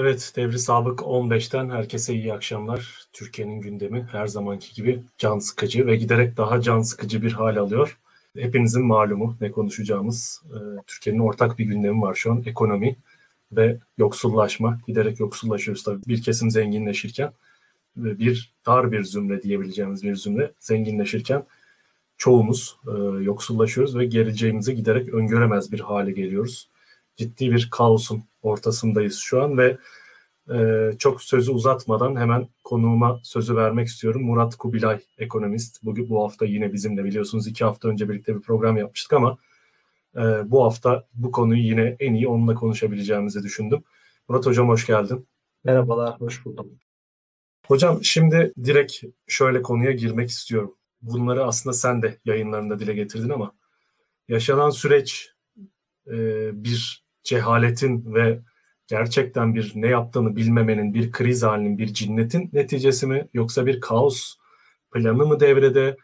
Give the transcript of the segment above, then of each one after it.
Evet, Devri Sabık 15'ten herkese iyi akşamlar. Türkiye'nin gündemi her zamanki gibi can sıkıcı ve giderek daha can sıkıcı bir hal alıyor. Hepinizin malumu ne konuşacağımız. E, Türkiye'nin ortak bir gündemi var şu an. Ekonomi ve yoksullaşma. Giderek yoksullaşıyoruz tabii. Bir kesim zenginleşirken ve bir dar bir zümre diyebileceğimiz bir zümre zenginleşirken çoğumuz e, yoksullaşıyoruz ve geleceğimizi giderek öngöremez bir hale geliyoruz. Ciddi bir kaosun ortasındayız şu an ve e, çok sözü uzatmadan hemen konuğuma sözü vermek istiyorum. Murat Kubilay, ekonomist. Bugün bu hafta yine bizimle biliyorsunuz iki hafta önce birlikte bir program yapmıştık ama e, bu hafta bu konuyu yine en iyi onunla konuşabileceğimizi düşündüm. Murat Hocam hoş geldin. Merhabalar, hoş buldum. Hocam şimdi direkt şöyle konuya girmek istiyorum. Bunları aslında sen de yayınlarında dile getirdin ama yaşanan süreç e, bir cehaletin ve gerçekten bir ne yaptığını bilmemenin, bir kriz halinin, bir cinnetin neticesi mi yoksa bir kaos planı mı devrede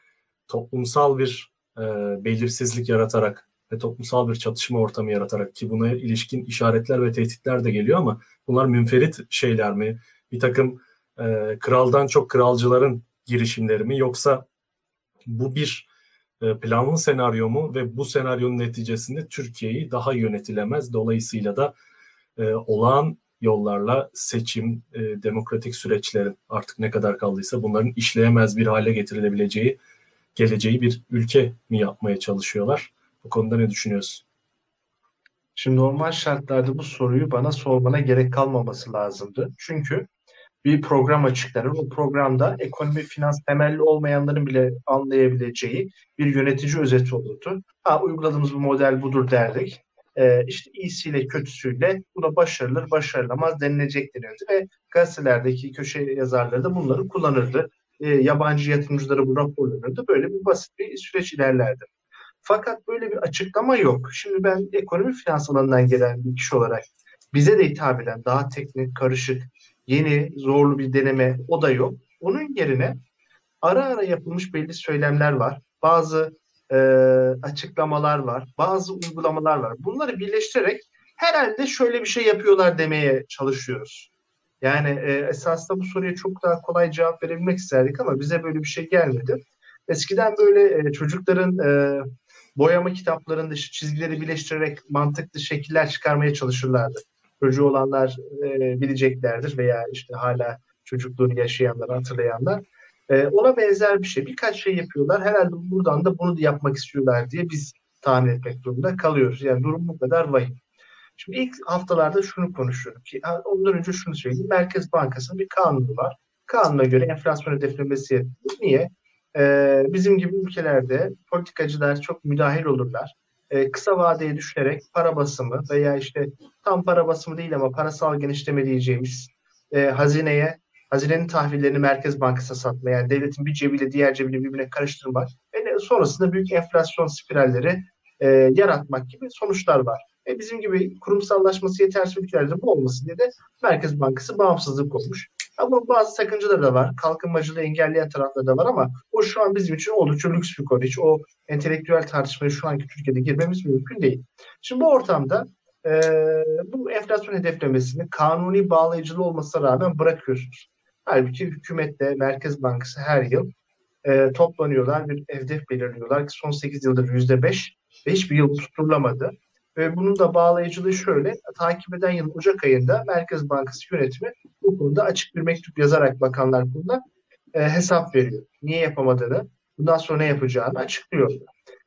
toplumsal bir e, belirsizlik yaratarak ve toplumsal bir çatışma ortamı yaratarak ki buna ilişkin işaretler ve tehditler de geliyor ama bunlar münferit şeyler mi? Bir takım e, kraldan çok kralcıların girişimleri mi yoksa bu bir planlı senaryo mu ve bu senaryonun neticesinde Türkiye'yi daha yönetilemez dolayısıyla da e, olağan yollarla seçim, e, demokratik süreçlerin artık ne kadar kaldıysa bunların işleyemez bir hale getirilebileceği, geleceği bir ülke mi yapmaya çalışıyorlar? Bu konuda ne düşünüyorsun? Şimdi normal şartlarda bu soruyu bana sormana gerek kalmaması lazımdı. Çünkü bir program açıklanır. O programda ekonomi, finans temelli olmayanların bile anlayabileceği bir yönetici özeti olurdu. Ha uyguladığımız bu model budur derdik e, işte iyisiyle kötüsüyle buna başarılır başarılamaz denilecek denirdi ve gazetelerdeki köşe yazarları da bunları kullanırdı. E, yabancı yatırımcılara bu raporlanırdı. Böyle bir basit bir süreç ilerlerdi. Fakat böyle bir açıklama yok. Şimdi ben ekonomi finans alanından gelen bir kişi olarak bize de hitap eden daha teknik, karışık, yeni, zorlu bir deneme o da yok. Onun yerine ara ara yapılmış belli söylemler var. Bazı e, açıklamalar var, bazı uygulamalar var. Bunları birleştirerek herhalde şöyle bir şey yapıyorlar demeye çalışıyoruz. Yani e, esasında bu soruya çok daha kolay cevap verebilmek isterdik ama bize böyle bir şey gelmedi. Eskiden böyle e, çocukların e, boyama kitaplarında çizgileri birleştirerek mantıklı şekiller çıkarmaya çalışırlardı. Çocuğu olanlar e, bileceklerdir veya işte hala çocukluğunu yaşayanlar, hatırlayanlar. E, ona benzer bir şey. Birkaç şey yapıyorlar. Herhalde buradan da bunu yapmak istiyorlar diye biz tahmin etmek durumunda kalıyoruz. Yani durum bu kadar vahim. Şimdi ilk haftalarda şunu konuşuyorum ki ondan önce şunu söyleyeyim. Merkez Bankası'nın bir kanunu var. Kanuna göre enflasyon hedeflemesi yapılıyor. Niye? Ee, bizim gibi ülkelerde politikacılar çok müdahil olurlar. Ee, kısa vadeye düşünerek para basımı veya işte tam para basımı değil ama parasal genişleme diyeceğimiz e, hazineye hazinenin tahvillerini Merkez Bankası'na satma yani devletin bir cebiyle diğer cebiyle birbirine karıştırmak ve sonrasında büyük enflasyon spiralleri e, yaratmak gibi sonuçlar var. E, bizim gibi kurumsallaşması yetersiz ülkelerde bu olmasın diye de Merkez Bankası bağımsızlık olmuş. Ama bazı sakıncaları da var. Kalkınmacılığı engelleyen tarafları da var ama o şu an bizim için oldukça lüks bir konu. Hiç o entelektüel tartışmaya şu anki Türkiye'de girmemiz mümkün değil. Şimdi bu ortamda e, bu enflasyon hedeflemesini kanuni bağlayıcılığı olmasına rağmen bırakıyorsunuz. Halbuki hükümetle Merkez Bankası her yıl e, toplanıyorlar, bir hedef belirliyorlar ki son 8 yıldır %5 ve hiçbir yıl tutturulamadı. Ve bunun da bağlayıcılığı şöyle, takip eden yıl Ocak ayında Merkez Bankası yönetimi bu konuda açık bir mektup yazarak bakanlar kuruluna e, hesap veriyor. Niye yapamadığını, bundan sonra ne yapacağını açıklıyor.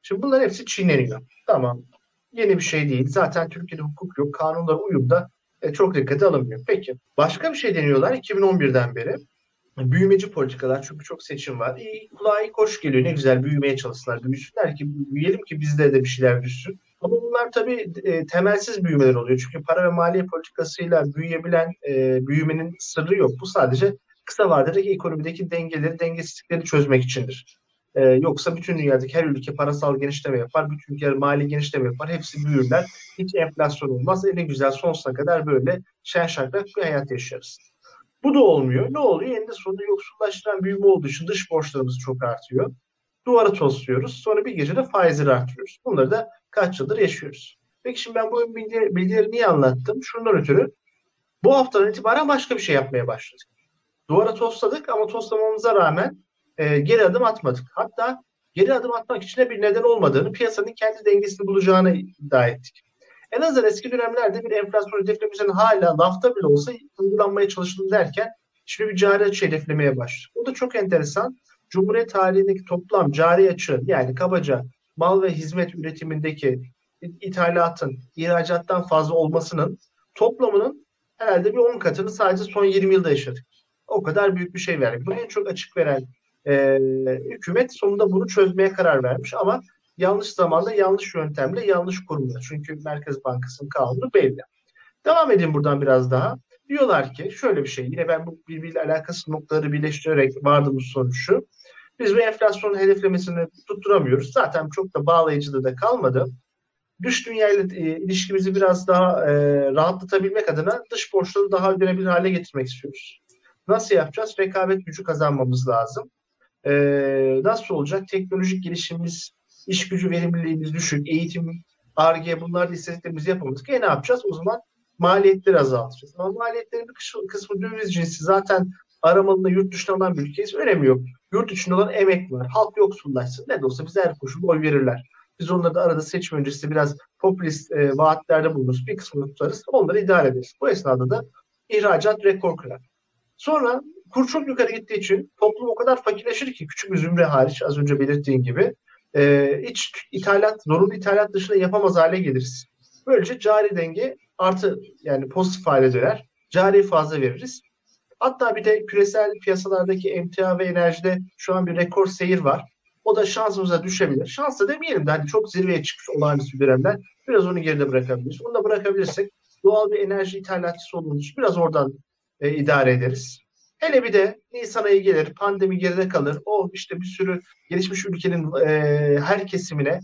Şimdi bunlar hepsi çiğneniyor. Tamam, yeni bir şey değil. Zaten Türkiye'de hukuk yok, kanunlar uyumda e, çok dikkate alınmıyor. Peki başka bir şey deniyorlar 2011'den beri. Büyümeci politikalar çünkü çok seçim var. İyi, kulağa iyi hoş geliyor. Ne güzel büyümeye çalışsınlar. Büyüsünler ki büyüyelim ki bizde de bir şeyler düşsün. Ama bunlar tabii e, temelsiz büyümeler oluyor. Çünkü para ve maliye politikasıyla büyüyebilen e, büyümenin sırrı yok. Bu sadece kısa vadedeki ekonomideki dengeleri, dengesizlikleri çözmek içindir. Ee, yoksa bütün dünyadaki her ülke parasal genişleme yapar, bütün ülkeler mali genişleme yapar, hepsi büyürler. Hiç enflasyon olmaz. En güzel sonsuza kadar böyle şen şakrak bir hayat yaşarız. Bu da olmuyor. Ne oluyor? Eninde sonunda yoksullaştıran büyüme olduğu için dış borçlarımız çok artıyor. Duvarı tosluyoruz. Sonra bir gecede faizleri artırıyoruz. Bunları da kaç yıldır yaşıyoruz. Peki şimdi ben bu bilgileri, bilgileri niye anlattım? Şundan ötürü Bu haftadan itibaren başka bir şey yapmaya başladık. Duvara tosladık ama toslamamıza rağmen e, geri adım atmadık. Hatta geri adım atmak için de bir neden olmadığını, piyasanın kendi dengesini bulacağını iddia ettik. En azından eski dönemlerde bir enflasyon hedeflemesinin hala lafta bile olsa uygulanmaya çalışıldı derken şimdi bir cari açı hedeflemeye başladık. Bu da çok enteresan. Cumhuriyet tarihindeki toplam cari açı yani kabaca mal ve hizmet üretimindeki ithalatın ihracattan fazla olmasının toplamının herhalde bir 10 katını sadece son 20 yılda yaşadık. O kadar büyük bir şey verdik. Bunu en çok açık veren e, hükümet sonunda bunu çözmeye karar vermiş ama yanlış zamanda, yanlış yöntemle, yanlış kurumla. Çünkü Merkez Bankası'nın kanunu belli. Devam edeyim buradan biraz daha. Diyorlar ki şöyle bir şey. Yine ben bu birbiriyle alakası noktaları birleştirerek vardığımız sonuç şu. Biz bu enflasyon hedeflemesini tutturamıyoruz. Zaten çok da bağlayıcılığı da kalmadı. Dış dünya ile ilişkimizi biraz daha e, rahatlatabilmek adına dış borçları daha ödenebilir hale getirmek istiyoruz. Nasıl yapacağız? Rekabet gücü kazanmamız lazım. E, nasıl olacak? Teknolojik gelişimimiz, iş gücü verimliliğimiz düşük, eğitim, ARGE bunlar da istediklerimizi yapamadık. E ne yapacağız? O zaman maliyetleri azaltacağız. Ama maliyetlerin bir kısmı döviz cinsi zaten aramalında yurt dışına alan bir ülkeyiz. Önemi yok. Yurt içinde olan emek var. Halk yoksullaşsın. Ne de olsa bize her koşulda oy verirler. Biz onları da arada seçim öncesi biraz popülist e, vaatlerde bulunuruz. Bir kısmını tutarız. Onları idare ederiz. Bu esnada da ihracat rekor kırar. Sonra kur çok yukarı gittiği için toplum o kadar fakirleşir ki küçük bir zümre hariç az önce belirttiğim gibi e, iç ithalat, zorunlu ithalat dışında yapamaz hale geliriz. Böylece cari denge artı yani pozitif hale döner. Cari fazla veririz. Hatta bir de küresel piyasalardaki emtia ve enerjide şu an bir rekor seyir var. O da şansımıza düşebilir. Şans da demeyelim de hani çok zirveye çıkmış olağanüstü dönemler. Biraz onu geride bırakabiliriz. Onu da bırakabilirsek doğal bir enerji ithalatçısı olduğumuz biraz oradan e, idare ederiz. Hele bir de Nisan ayı gelir, pandemi geride kalır. O işte bir sürü gelişmiş ülkenin e, her kesimine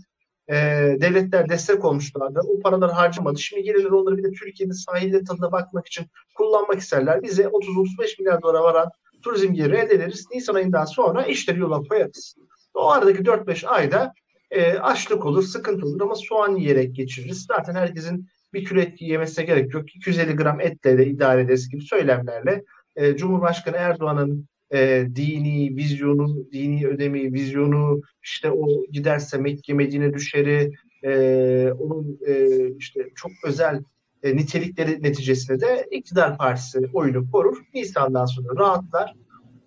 e, devletler destek olmuşlardı. O paralar harcamadı. Şimdi gelirler onları bir de Türkiye'nin sahilde tadına bakmak için kullanmak isterler. Bize 30-35 milyar dolara varan turizm geliri elde ederiz. Nisan ayından sonra işleri yola koyarız. O aradaki 4-5 ayda e, açlık olur, sıkıntı olur ama soğan yiyerek geçiririz. Zaten herkesin bir kilo et yemesine gerek yok. 250 gram etle de idare ederiz gibi söylemlerle e, Cumhurbaşkanı Erdoğan'ın e, dini vizyonu, dini ödemi vizyonu, işte o giderse Mekke Medine düşeri, e, onun e, işte çok özel e, nitelikleri neticesinde de iktidar partisi oyunu korur. Nisan'dan sonra rahatlar.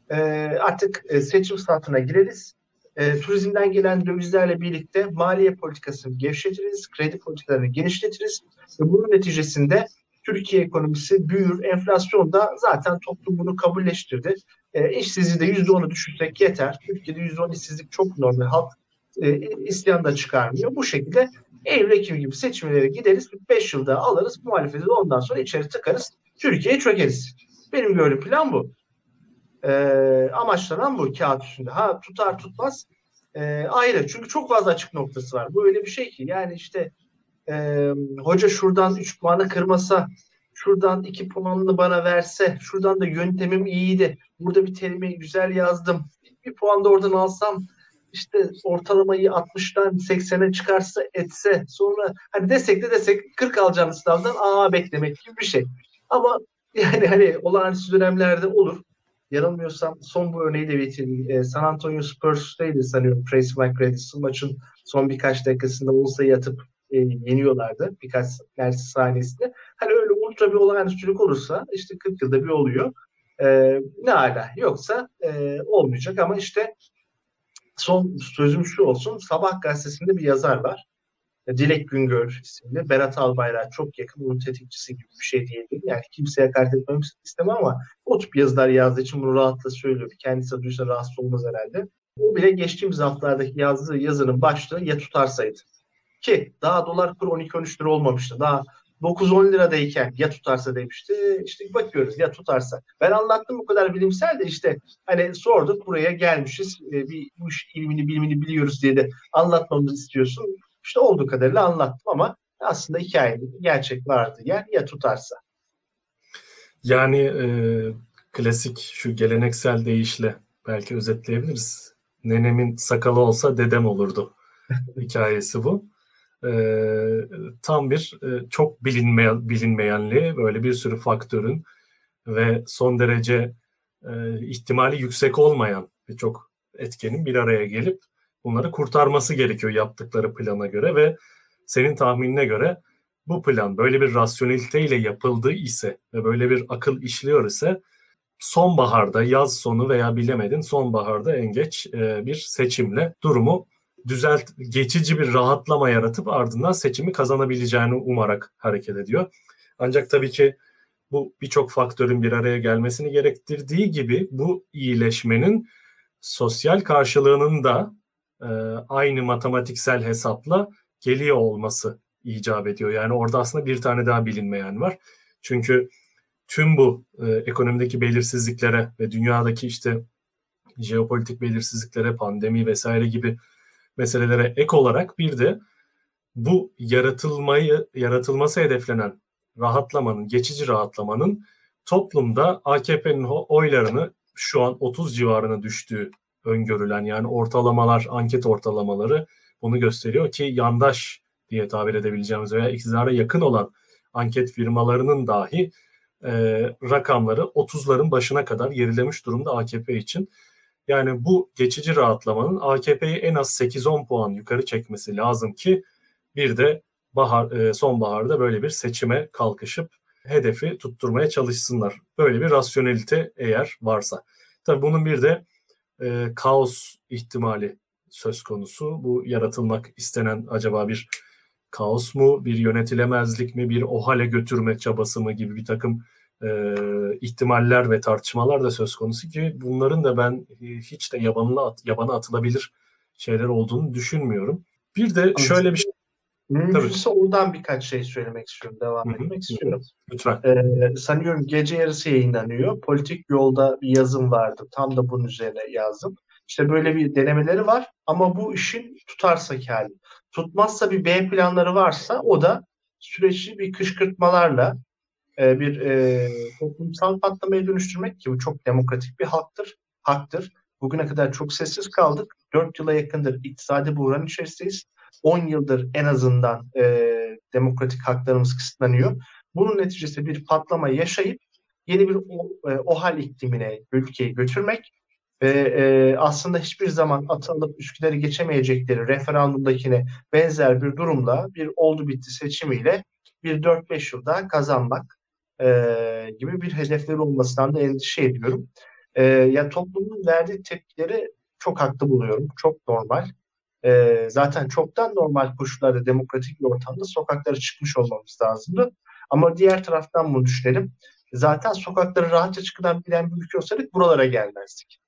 E, artık e, seçim saatine gireriz. E, turizmden gelen dövizlerle birlikte maliye politikasını gevşetiriz, kredi politikalarını genişletiriz ve bunun neticesinde Türkiye ekonomisi büyür, enflasyon da zaten toplum bunu kabulleştirdi. E, işsizliği de %10'u düşürsek yeter. Türkiye'de %10 işsizlik çok normal. Halk e, isyan da çıkarmıyor. Bu şekilde Eylül Ekim gibi seçimlere gideriz. 5 yılda alırız. Muhalefeti de ondan sonra içeri tıkarız. Türkiye'ye çökeriz. Benim gördüğüm plan bu. E, amaçlanan bu kağıt üstünde. Ha tutar tutmaz e, ayrı. Çünkü çok fazla açık noktası var. Bu öyle bir şey ki yani işte e, hoca şuradan 3 puanı kırmasa, şuradan 2 puanını bana verse, şuradan da yöntemim iyiydi. Burada bir terimi güzel yazdım. Bir puan da oradan alsam işte ortalamayı 60'tan 80'e çıkarsa etse sonra hani desek de desek 40 alacağım sınavdan aa beklemek gibi bir şey. Ama yani hani olağanüstü dönemlerde olur. Yanılmıyorsam son bu örneği de bitirdim. E, San Antonio Spurs'taydı sanıyorum Tracy McGrady maçın son birkaç dakikasında olsa yatıp e, yeniyorlardı birkaç ders saniyesinde. Hani öyle ultra bir olağanüstülük olursa işte 40 yılda bir oluyor. E, ne hala yoksa e, olmayacak ama işte son sözüm şu olsun. Sabah gazetesinde bir yazar var. Dilek Güngör isimli. Berat Albayrak çok yakın onun tetikçisi gibi bir şey diyebilirim. Yani kimseye hakaret etmemi istemem ama o tip yazılar yazdığı için bunu rahatla söylüyor. Kendisi duysa rahatsız olmaz herhalde. O bile geçtiğimiz haftalardaki yazdığı yazının başlığı ya tutarsaydı. Ki daha dolar kur 12-13 lira olmamıştı. Daha 9-10 liradayken ya tutarsa demişti. İşte bakıyoruz ya tutarsa. Ben anlattım bu kadar bilimsel de işte hani sorduk buraya gelmişiz. E, bir bu iş ilmini bilimini biliyoruz diye de anlatmamızı istiyorsun. İşte olduğu kadarıyla anlattım ama aslında hikayenin gerçek vardı yer ya tutarsa. Yani e, klasik şu geleneksel deyişle belki özetleyebiliriz. Nenemin sakalı olsa dedem olurdu hikayesi bu. E, tam bir e, çok bilinmeyen bilinmeyenliği böyle bir sürü faktörün ve son derece e, ihtimali yüksek olmayan birçok etkenin bir araya gelip bunları kurtarması gerekiyor yaptıkları plana göre ve senin tahminine göre bu plan böyle bir rasyonelite ile yapıldığı ise ve böyle bir akıl işliyor ise sonbaharda yaz sonu veya bilemedin sonbaharda en geç e, bir seçimle durumu düzelt geçici bir rahatlama yaratıp ardından seçimi kazanabileceğini umarak hareket ediyor. Ancak tabii ki bu birçok faktörün bir araya gelmesini gerektirdiği gibi bu iyileşmenin sosyal karşılığının da e, aynı matematiksel hesapla geliyor olması icap ediyor. Yani orada aslında bir tane daha bilinmeyen var. Çünkü tüm bu e, ekonomideki belirsizliklere ve dünyadaki işte jeopolitik belirsizliklere, pandemi vesaire gibi meselelere ek olarak bir de bu yaratılmayı yaratılması hedeflenen rahatlamanın, geçici rahatlamanın toplumda AKP'nin oylarını şu an 30 civarına düştüğü öngörülen yani ortalamalar, anket ortalamaları bunu gösteriyor ki yandaş diye tabir edebileceğimiz veya iktidara yakın olan anket firmalarının dahi e, rakamları 30'ların başına kadar gerilemiş durumda AKP için. Yani bu geçici rahatlamanın AKP'yi en az 8-10 puan yukarı çekmesi lazım ki bir de bahar e, sonbaharda böyle bir seçime kalkışıp hedefi tutturmaya çalışsınlar. Böyle bir rasyonelite eğer varsa. Tabii bunun bir de e, kaos ihtimali söz konusu. Bu yaratılmak istenen acaba bir kaos mu, bir yönetilemezlik mi, bir o hale götürme çabası mı gibi bir takım e, ihtimaller ve tartışmalar da söz konusu ki bunların da ben hiç de yabanına, yabana atılabilir şeyler olduğunu düşünmüyorum. Bir de şöyle bir şey Mümkünse oradan birkaç şey söylemek istiyorum, devam Hı-hı. etmek istiyorum. Lütfen. Ee, sanıyorum gece yarısı yayınlanıyor. Politik yolda bir yazım vardı. Tam da bunun üzerine yazdım. İşte böyle bir denemeleri var ama bu işin tutarsak hali. Tutmazsa bir B planları varsa o da süreci bir kışkırtmalarla e, bir e, toplumsal patlamaya dönüştürmek ki bu çok demokratik bir haktır. Haktır. Bugüne kadar çok sessiz kaldık. Dört yıla yakındır iktisadi buhran içerisindeyiz. 10 yıldır en azından e, demokratik haklarımız kısıtlanıyor. Bunun neticesinde bir patlama yaşayıp yeni bir o, e, OHAL iklimine ülkeyi götürmek ve e, aslında hiçbir zaman atılıp Üsküdar'ı geçemeyecekleri referandumdakine benzer bir durumla bir oldu bitti seçimiyle bir 4-5 yılda kazanmak e, gibi bir hedefleri olmasından da endişe ediyorum. E, ya toplumun verdiği tepkileri çok haklı buluyorum. Çok normal e, zaten çoktan normal koşullarda demokratik bir ortamda sokaklara çıkmış olmamız lazımdı. Ama diğer taraftan bunu düşünelim. Zaten sokaklara rahatça çıkılabilen bir ülke olsaydık buralara gelmezdik.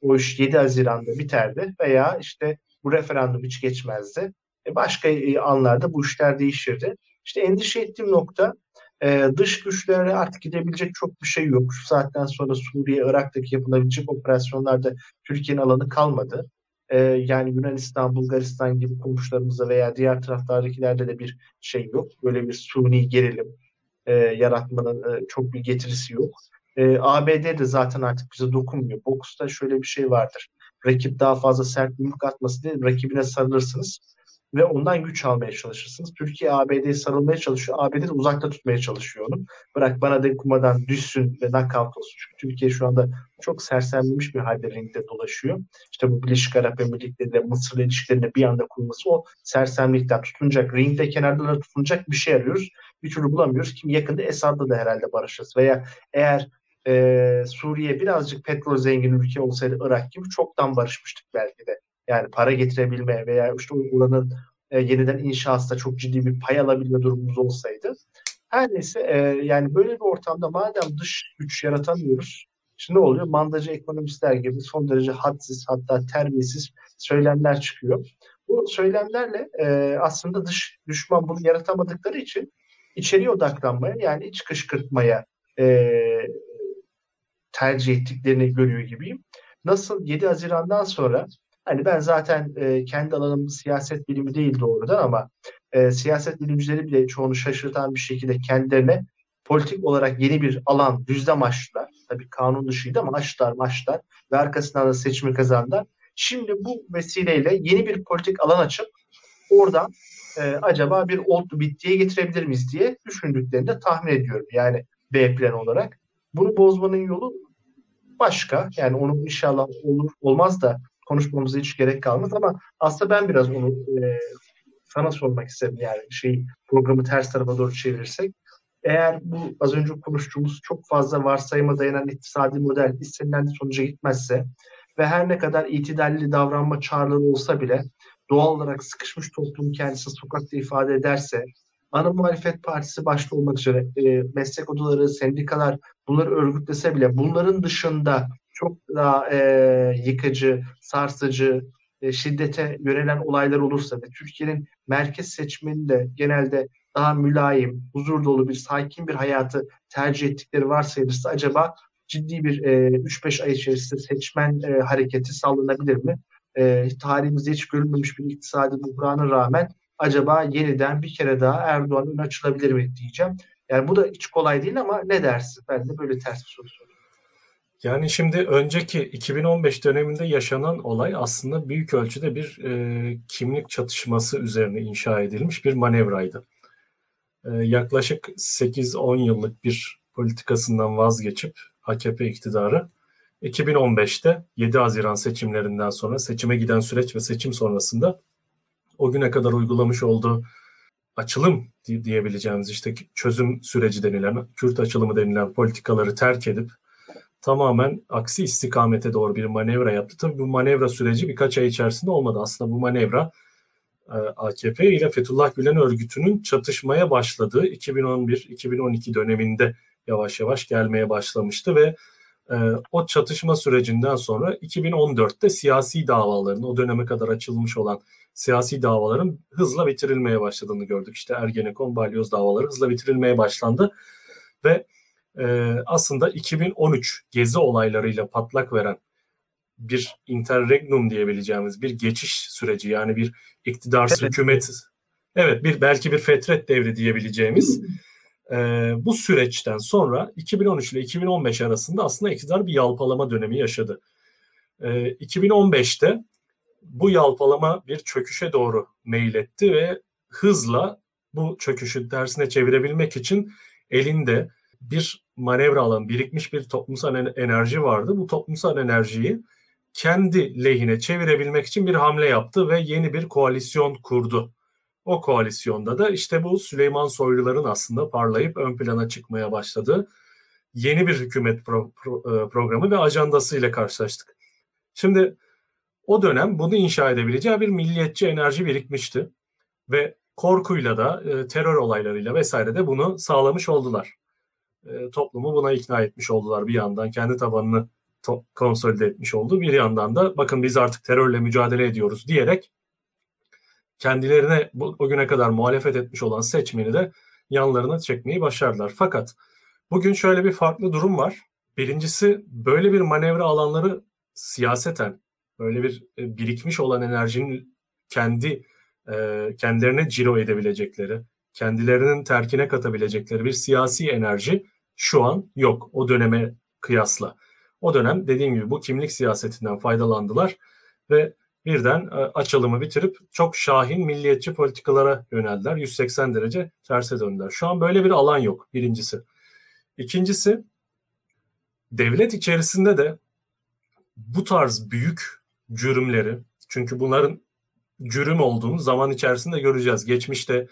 O iş 7 Haziran'da biterdi veya işte bu referandum hiç geçmezdi. E başka anlarda bu işler değişirdi. İşte endişe ettiğim nokta e, dış güçlere artık gidebilecek çok bir şey yok. Şu saatten sonra Suriye, Irak'taki yapılabilecek operasyonlarda Türkiye'nin alanı kalmadı e, yani Yunanistan, Bulgaristan gibi komşularımızda veya diğer taraflardakilerde de bir şey yok. Böyle bir suni gerilim e, yaratmanın e, çok bir getirisi yok. E, ABD de zaten artık bize dokunmuyor. Boksta şöyle bir şey vardır. Rakip daha fazla sert yumruk atması değil, rakibine sarılırsınız ve ondan güç almaya çalışırsınız. Türkiye ABD'ye sarılmaya çalışıyor. ABD de uzakta tutmaya çalışıyor onu. Bırak bana da kumadan düşsün ve knockout olsun. Çünkü Türkiye şu anda çok sersemlemiş bir halde ringde dolaşıyor. İşte bu Birleşik Arap Emirlikleri ile Mısır'la ilişkilerinde bir anda kurulması o sersemlikten tutunacak, ringde kenarlara tutunacak bir şey arıyoruz. Bir türlü bulamıyoruz. Kim yakında Esad'la da herhalde barışırız. Veya eğer e, Suriye birazcık petrol zengin ülke olsaydı Irak gibi çoktan barışmıştık belki de. Yani para getirebilme veya işte oranın e, yeniden inşasında çok ciddi bir pay alabilme durumumuz olsaydı. Her neyse e, yani böyle bir ortamda madem dış güç yaratamıyoruz Şimdi ne oluyor? Mandacı ekonomistler gibi son derece hadsiz hatta terbiyesiz söylemler çıkıyor. Bu söylemlerle e, aslında dış düşman bunu yaratamadıkları için içeriye odaklanmaya yani iç kışkırtmaya e, tercih ettiklerini görüyor gibiyim. Nasıl 7 Haziran'dan sonra Hani ben zaten e, kendi alanım siyaset bilimi değil doğrudan ama e, siyaset bilimcileri bile çoğunu şaşırtan bir şekilde kendilerine politik olarak yeni bir alan düzlem açtılar. Tabii kanun dışıydı ama açtılar açtılar ve arkasından da seçimi kazandılar. Şimdi bu vesileyle yeni bir politik alan açıp oradan e, acaba bir oldu bittiye getirebilir miyiz diye düşündüklerini de tahmin ediyorum. Yani B plan olarak. Bunu bozmanın yolu başka. Yani onu inşallah olur olmaz da konuşmamıza hiç gerek kalmaz ama aslında ben biraz onu e, sana sormak istedim yani şey programı ters tarafa doğru çevirirsek. Eğer bu az önce konuştuğumuz çok fazla varsayıma dayanan iktisadi model istenilen sonuca gitmezse ve her ne kadar itidalli davranma çağrıları olsa bile doğal olarak sıkışmış toplum kendisi sokakta ifade ederse ana muhalefet partisi başta olmak üzere e, meslek odaları, sendikalar bunları örgütlese bile bunların dışında çok daha e, yıkıcı, sarsıcı, e, şiddete yönelen olaylar olursa ve Türkiye'nin merkez seçmeni de genelde daha mülayim, huzur dolu bir, sakin bir hayatı tercih ettikleri varsayılırsa acaba ciddi bir e, 3-5 ay içerisinde seçmen e, hareketi sağlanabilir mi? E, tarihimizde hiç görülmemiş bir iktisadi buhrana rağmen acaba yeniden bir kere daha Erdoğan ön açılabilir mi diyeceğim. Yani bu da hiç kolay değil ama ne dersin? Ben de böyle ters bir soru soruyorum. Yani şimdi önceki 2015 döneminde yaşanan olay aslında büyük ölçüde bir e, kimlik çatışması üzerine inşa edilmiş bir manevraydı. E, yaklaşık 8-10 yıllık bir politikasından vazgeçip AKP iktidarı 2015'te 7 Haziran seçimlerinden sonra seçime giden süreç ve seçim sonrasında o güne kadar uygulamış olduğu açılım diyebileceğimiz işte çözüm süreci denilen, Kürt açılımı denilen politikaları terk edip tamamen aksi istikamete doğru bir manevra yaptı. Tabii bu manevra süreci birkaç ay içerisinde olmadı. Aslında bu manevra e, AKP ile Fethullah Gülen örgütünün çatışmaya başladığı 2011-2012 döneminde yavaş yavaş gelmeye başlamıştı ve e, o çatışma sürecinden sonra 2014'te siyasi davaların o döneme kadar açılmış olan siyasi davaların hızla bitirilmeye başladığını gördük. İşte Ergenekon, Balyoz davaları hızla bitirilmeye başlandı ve e, aslında 2013 gezi olaylarıyla patlak veren bir interregnum diyebileceğimiz bir geçiş süreci yani bir iktidarsız evet. hükümet evet bir belki bir fetret devri diyebileceğimiz e, bu süreçten sonra 2013 ile 2015 arasında aslında iktidar bir yalpalama dönemi yaşadı. E, 2015'te bu yalpalama bir çöküşe doğru meyletti ve hızla bu çöküşü tersine çevirebilmek için elinde bir manevra alan, birikmiş bir toplumsal enerji vardı. Bu toplumsal enerjiyi kendi lehine çevirebilmek için bir hamle yaptı ve yeni bir koalisyon kurdu. O koalisyonda da işte bu Süleyman Soyluların aslında parlayıp ön plana çıkmaya başladığı yeni bir hükümet pro, pro, e, programı ve ajandasıyla karşılaştık. Şimdi o dönem bunu inşa edebileceği bir milliyetçi enerji birikmişti ve korkuyla da e, terör olaylarıyla vesaire de bunu sağlamış oldular. E, toplumu buna ikna etmiş oldular bir yandan kendi tabanını to- konsolide etmiş oldu bir yandan da bakın biz artık terörle mücadele ediyoruz diyerek kendilerine bu, o güne kadar muhalefet etmiş olan seçmeni de yanlarına çekmeyi başardılar. Fakat bugün şöyle bir farklı durum var. Birincisi böyle bir manevra alanları siyaseten böyle bir e, birikmiş olan enerjinin kendi e, kendilerine ciro edebilecekleri, kendilerinin terkine katabilecekleri bir siyasi enerji şu an yok o döneme kıyasla. O dönem dediğim gibi bu kimlik siyasetinden faydalandılar ve birden e, açılımı bitirip çok şahin milliyetçi politikalara yöneldiler. 180 derece terse döndüler. Şu an böyle bir alan yok birincisi. İkincisi devlet içerisinde de bu tarz büyük cürümleri çünkü bunların cürüm olduğunu zaman içerisinde göreceğiz. Geçmişte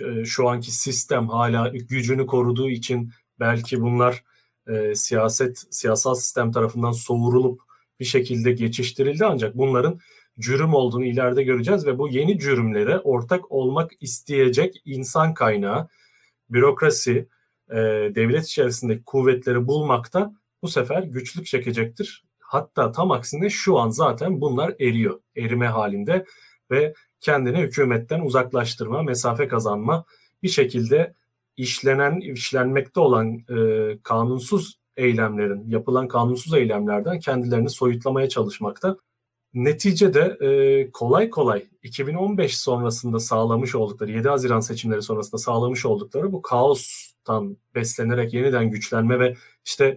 e, şu anki sistem hala gücünü koruduğu için belki bunlar e, siyaset siyasal sistem tarafından soğurulup bir şekilde geçiştirildi ancak bunların cürüm olduğunu ileride göreceğiz ve bu yeni cürümlere ortak olmak isteyecek insan kaynağı, bürokrasi, e, devlet içerisindeki kuvvetleri bulmakta bu sefer güçlük çekecektir. Hatta tam aksine şu an zaten bunlar eriyor, erime halinde ve kendini hükümetten uzaklaştırma, mesafe kazanma bir şekilde işlenen, işlenmekte olan e, kanunsuz eylemlerin, yapılan kanunsuz eylemlerden kendilerini soyutlamaya çalışmakta. Neticede e, kolay kolay 2015 sonrasında sağlamış oldukları, 7 Haziran seçimleri sonrasında sağlamış oldukları bu kaostan beslenerek yeniden güçlenme ve işte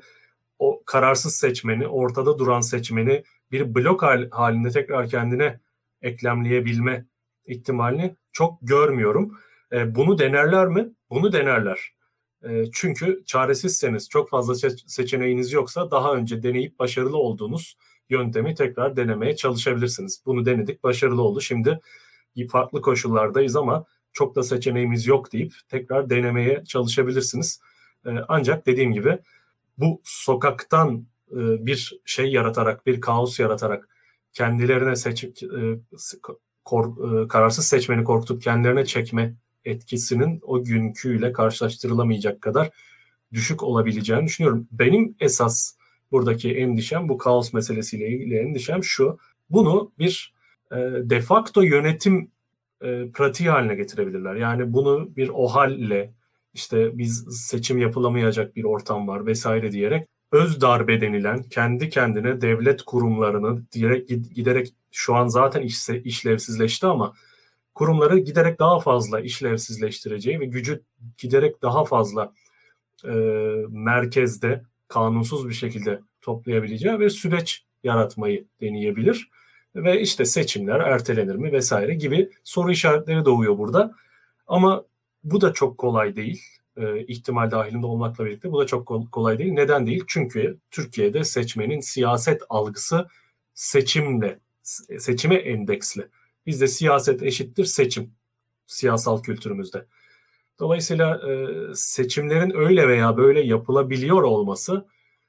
o kararsız seçmeni, ortada duran seçmeni bir blok halinde tekrar kendine eklemleyebilme ihtimalini çok görmüyorum. E, bunu denerler mi? Bunu denerler. E, çünkü çaresizseniz, çok fazla seçeneğiniz yoksa daha önce deneyip başarılı olduğunuz yöntemi tekrar denemeye çalışabilirsiniz. Bunu denedik, başarılı oldu. Şimdi farklı koşullardayız ama çok da seçeneğimiz yok deyip tekrar denemeye çalışabilirsiniz. E, ancak dediğim gibi bu sokaktan e, bir şey yaratarak, bir kaos yaratarak kendilerine seç, e, e, kararsız seçmeni korkutup kendilerine çekme etkisinin o günküyle karşılaştırılamayacak kadar düşük olabileceğini düşünüyorum. Benim esas buradaki endişem bu kaos meselesiyle ilgili endişem şu. Bunu bir e, de facto yönetim e, pratiği haline getirebilirler. Yani bunu bir OHAL'le işte biz seçim yapılamayacak bir ortam var vesaire diyerek öz darbe denilen kendi kendine devlet kurumlarını direkt giderek şu an zaten işse, işlevsizleşti ama kurumları giderek daha fazla işlevsizleştireceği ve gücü giderek daha fazla e, merkezde kanunsuz bir şekilde toplayabileceği bir süreç yaratmayı deneyebilir. Ve işte seçimler ertelenir mi vesaire gibi soru işaretleri doğuyor burada. Ama bu da çok kolay değil. E, ihtimal dahilinde olmakla birlikte bu da çok kolay değil. Neden değil? Çünkü Türkiye'de seçmenin siyaset algısı seçimle, seçime endeksli. Bizde siyaset eşittir seçim siyasal kültürümüzde. Dolayısıyla e, seçimlerin öyle veya böyle yapılabiliyor olması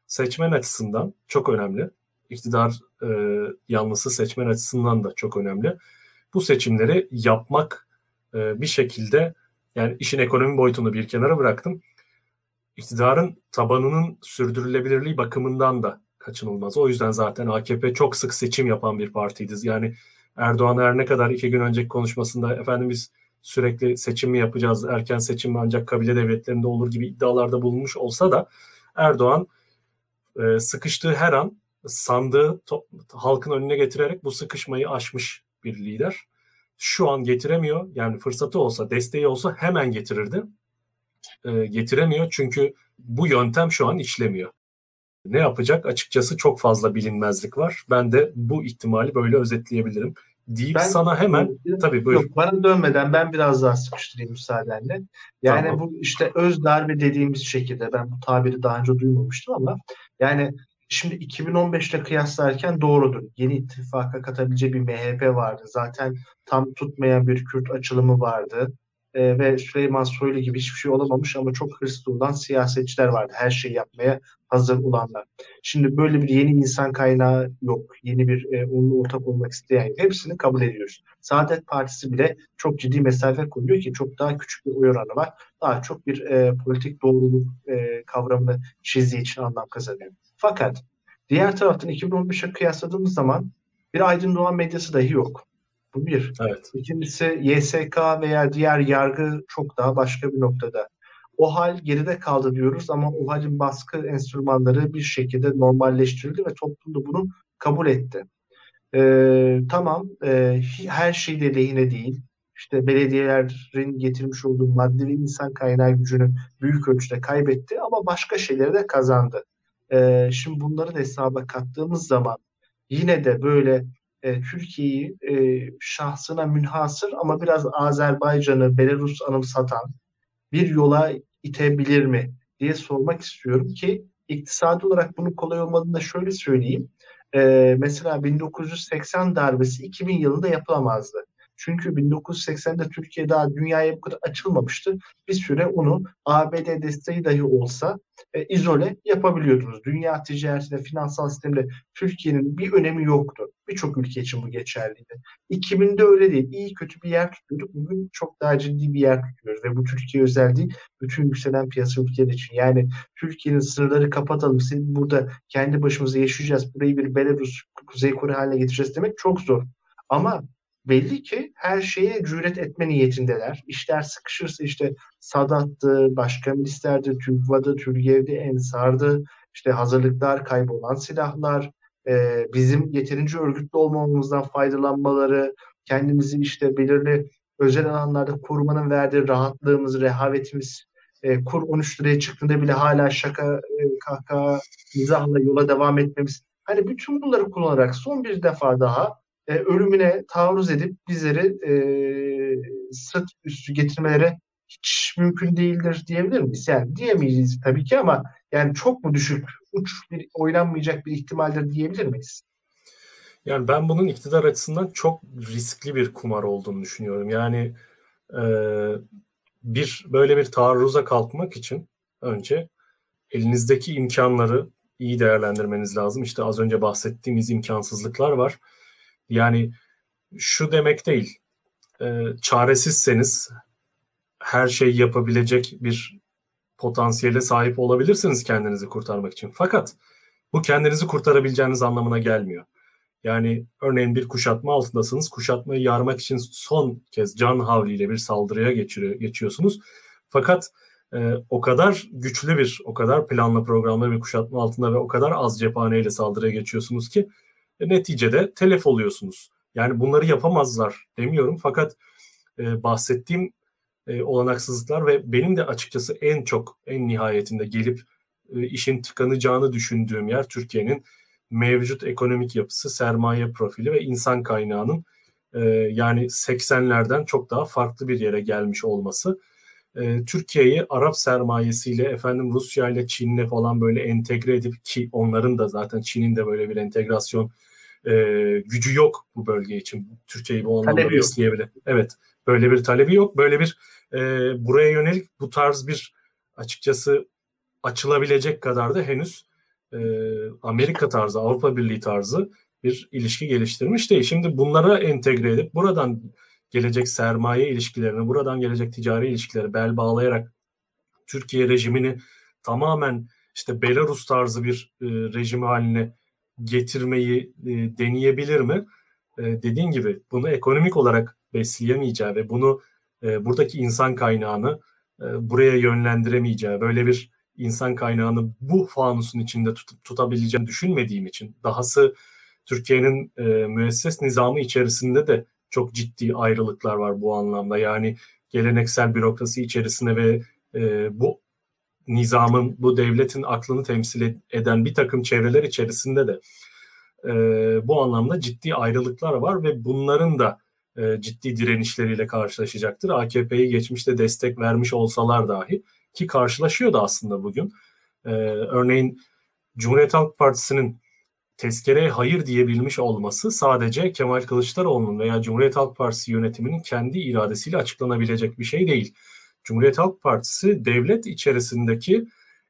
seçmen açısından çok önemli. İktidar e, yanlısı seçmen açısından da çok önemli. Bu seçimleri yapmak e, bir şekilde yani işin ekonomi boyutunu bir kenara bıraktım. İktidarın tabanının sürdürülebilirliği bakımından da kaçınılmaz. O yüzden zaten AKP çok sık seçim yapan bir partiydi. Yani Erdoğan her ne kadar iki gün önceki konuşmasında efendim biz sürekli seçim mi yapacağız, erken seçim mi ancak kabile devletlerinde olur gibi iddialarda bulunmuş olsa da Erdoğan e, sıkıştığı her an sandığı halkın önüne getirerek bu sıkışmayı aşmış bir lider. Şu an getiremiyor. Yani fırsatı olsa, desteği olsa hemen getirirdi. E, getiremiyor çünkü bu yöntem şu an işlemiyor. Ne yapacak? Açıkçası çok fazla bilinmezlik var. Ben de bu ihtimali böyle özetleyebilirim. Deyip ben, sana hemen tabii buyur. Yok bana dönmeden ben biraz daha sıkıştırayım müsaadenle. Yani tamam. bu işte öz darbe dediğimiz şekilde ben bu tabiri daha önce duymamıştım ama yani şimdi 2015'te kıyaslarken doğrudur. Yeni ittifaka katabileceği bir MHP vardı. Zaten tam tutmayan bir Kürt açılımı vardı e, ve Süleyman Soylu gibi hiçbir şey olamamış ama çok hırslı olan siyasetçiler vardı. Her şeyi yapmaya hazır olanlar. Şimdi böyle bir yeni insan kaynağı yok. Yeni bir e, onunla ortak olmak isteyen yok. Hepsini kabul ediyoruz. Saadet Partisi bile çok ciddi mesafe koyuyor ki çok daha küçük bir oy oranı var. Daha çok bir e, politik doğruluk e, kavramını çizdiği için anlam kazanıyor. Fakat diğer taraftan 2015'e kıyasladığımız zaman bir aydın doğan medyası dahi yok. Bu bir. Evet. İkincisi YSK veya diğer yargı çok daha başka bir noktada. O hal geride kaldı diyoruz ama o halin baskı enstrümanları bir şekilde normalleştirildi ve toplum da bunu kabul etti. Ee, tamam e, her şey de lehine değil. İşte belediyelerin getirmiş olduğu maddi ve insan kaynağı gücünü büyük ölçüde kaybetti ama başka şeyleri de kazandı. Ee, şimdi bunları da hesaba kattığımız zaman yine de böyle e, Türkiye'yi e, şahsına münhasır ama biraz Azerbaycan'ı, Belarus anımsatan bir yola itebilir mi diye sormak istiyorum ki iktisadi olarak bunun kolay olmadığını da şöyle söyleyeyim. E, mesela 1980 darbesi 2000 yılında yapılamazdı. Çünkü 1980'de Türkiye daha dünyaya bu kadar açılmamıştı. Bir süre onu ABD desteği dahi olsa e, izole yapabiliyordunuz. Dünya ticaretinde, finansal sistemde Türkiye'nin bir önemi yoktu. Birçok ülke için bu geçerliydi. 2000'de öyle değil. İyi kötü bir yer tutuyorduk. Bugün çok daha ciddi bir yer tutuyoruz ve bu Türkiye özel değil. Bütün yükselen piyasa ülkeler için. Yani Türkiye'nin sınırları kapatalım. Burada kendi başımıza yaşayacağız. Burayı bir Belarus, Kuzey Kore haline getireceğiz demek çok zor. Ama belli ki her şeye cüret etme niyetindeler. İşler sıkışırsa işte Sadat'tı, başka milislerdi, TÜGVA'dı, TÜRGEV'di, Ensar'dı, işte hazırlıklar, kaybolan silahlar, e, bizim yeterince örgütlü olmamamızdan faydalanmaları, kendimizi işte belirli özel alanlarda korumanın verdiği rahatlığımız, rehavetimiz, e, kur 13 liraya çıktığında bile hala şaka, e, kahkaha, mizahla yola devam etmemiz. Hani bütün bunları kullanarak son bir defa daha e, ölümüne taarruz edip bizleri e, sırt üstü getirmeleri hiç mümkün değildir diyebilir miyiz? Yani diyemeyiz tabii ki ama yani çok mu düşük, uç bir oynanmayacak bir ihtimaldir diyebilir miyiz? Yani ben bunun iktidar açısından çok riskli bir kumar olduğunu düşünüyorum. Yani e, bir böyle bir taarruza kalkmak için önce elinizdeki imkanları iyi değerlendirmeniz lazım. İşte az önce bahsettiğimiz imkansızlıklar var. Yani şu demek değil. E, çaresizseniz her şeyi yapabilecek bir potansiyele sahip olabilirsiniz kendinizi kurtarmak için. Fakat bu kendinizi kurtarabileceğiniz anlamına gelmiyor. Yani örneğin bir kuşatma altındasınız. Kuşatmayı yarmak için son kez can havliyle bir saldırıya geçiriyor, geçiyorsunuz. Fakat e, o kadar güçlü bir, o kadar planlı programlı bir kuşatma altında ve o kadar az cephaneyle saldırıya geçiyorsunuz ki neticede telef oluyorsunuz. Yani bunları yapamazlar demiyorum fakat e, bahsettiğim e, olanaksızlıklar ve benim de açıkçası en çok en nihayetinde gelip e, işin tıkanacağını düşündüğüm yer Türkiye'nin mevcut ekonomik yapısı, sermaye profili ve insan kaynağının e, yani 80'lerden çok daha farklı bir yere gelmiş olması. E, Türkiye'yi Arap sermayesiyle efendim Rusya ile Çin'le falan böyle entegre edip ki onların da zaten Çin'in de böyle bir entegrasyon e, gücü yok bu bölge için. Türkiye'yi bu anlamda besleyebilir. Evet böyle bir talebi yok. Böyle bir e, buraya yönelik bu tarz bir açıkçası açılabilecek kadar da henüz e, Amerika tarzı, Avrupa Birliği tarzı bir ilişki geliştirmiş değil. Şimdi bunlara entegre edip buradan gelecek sermaye ilişkilerini, buradan gelecek ticari ilişkileri bel bağlayarak Türkiye rejimini tamamen işte Belarus tarzı bir e, rejim haline getirmeyi e, deneyebilir mi? E, dediğin gibi bunu ekonomik olarak besleyemeyeceği ve bunu e, buradaki insan kaynağını e, buraya yönlendiremeyeceği, böyle bir insan kaynağını bu fanusun içinde tut, tutabileceğini düşünmediğim için dahası Türkiye'nin e, müesses nizamı içerisinde de çok ciddi ayrılıklar var bu anlamda. Yani geleneksel bürokrasi içerisinde ve e, bu nizamın, bu devletin aklını temsil eden bir takım çevreler içerisinde de e, bu anlamda ciddi ayrılıklar var ve bunların da e, ciddi direnişleriyle karşılaşacaktır. AKP'yi geçmişte destek vermiş olsalar dahi ki karşılaşıyor da aslında bugün. E, örneğin Cumhuriyet Halk Partisi'nin tezkereye hayır diyebilmiş olması sadece Kemal Kılıçdaroğlu'nun veya Cumhuriyet Halk Partisi yönetiminin kendi iradesiyle açıklanabilecek bir şey değil. Cumhuriyet Halk Partisi devlet içerisindeki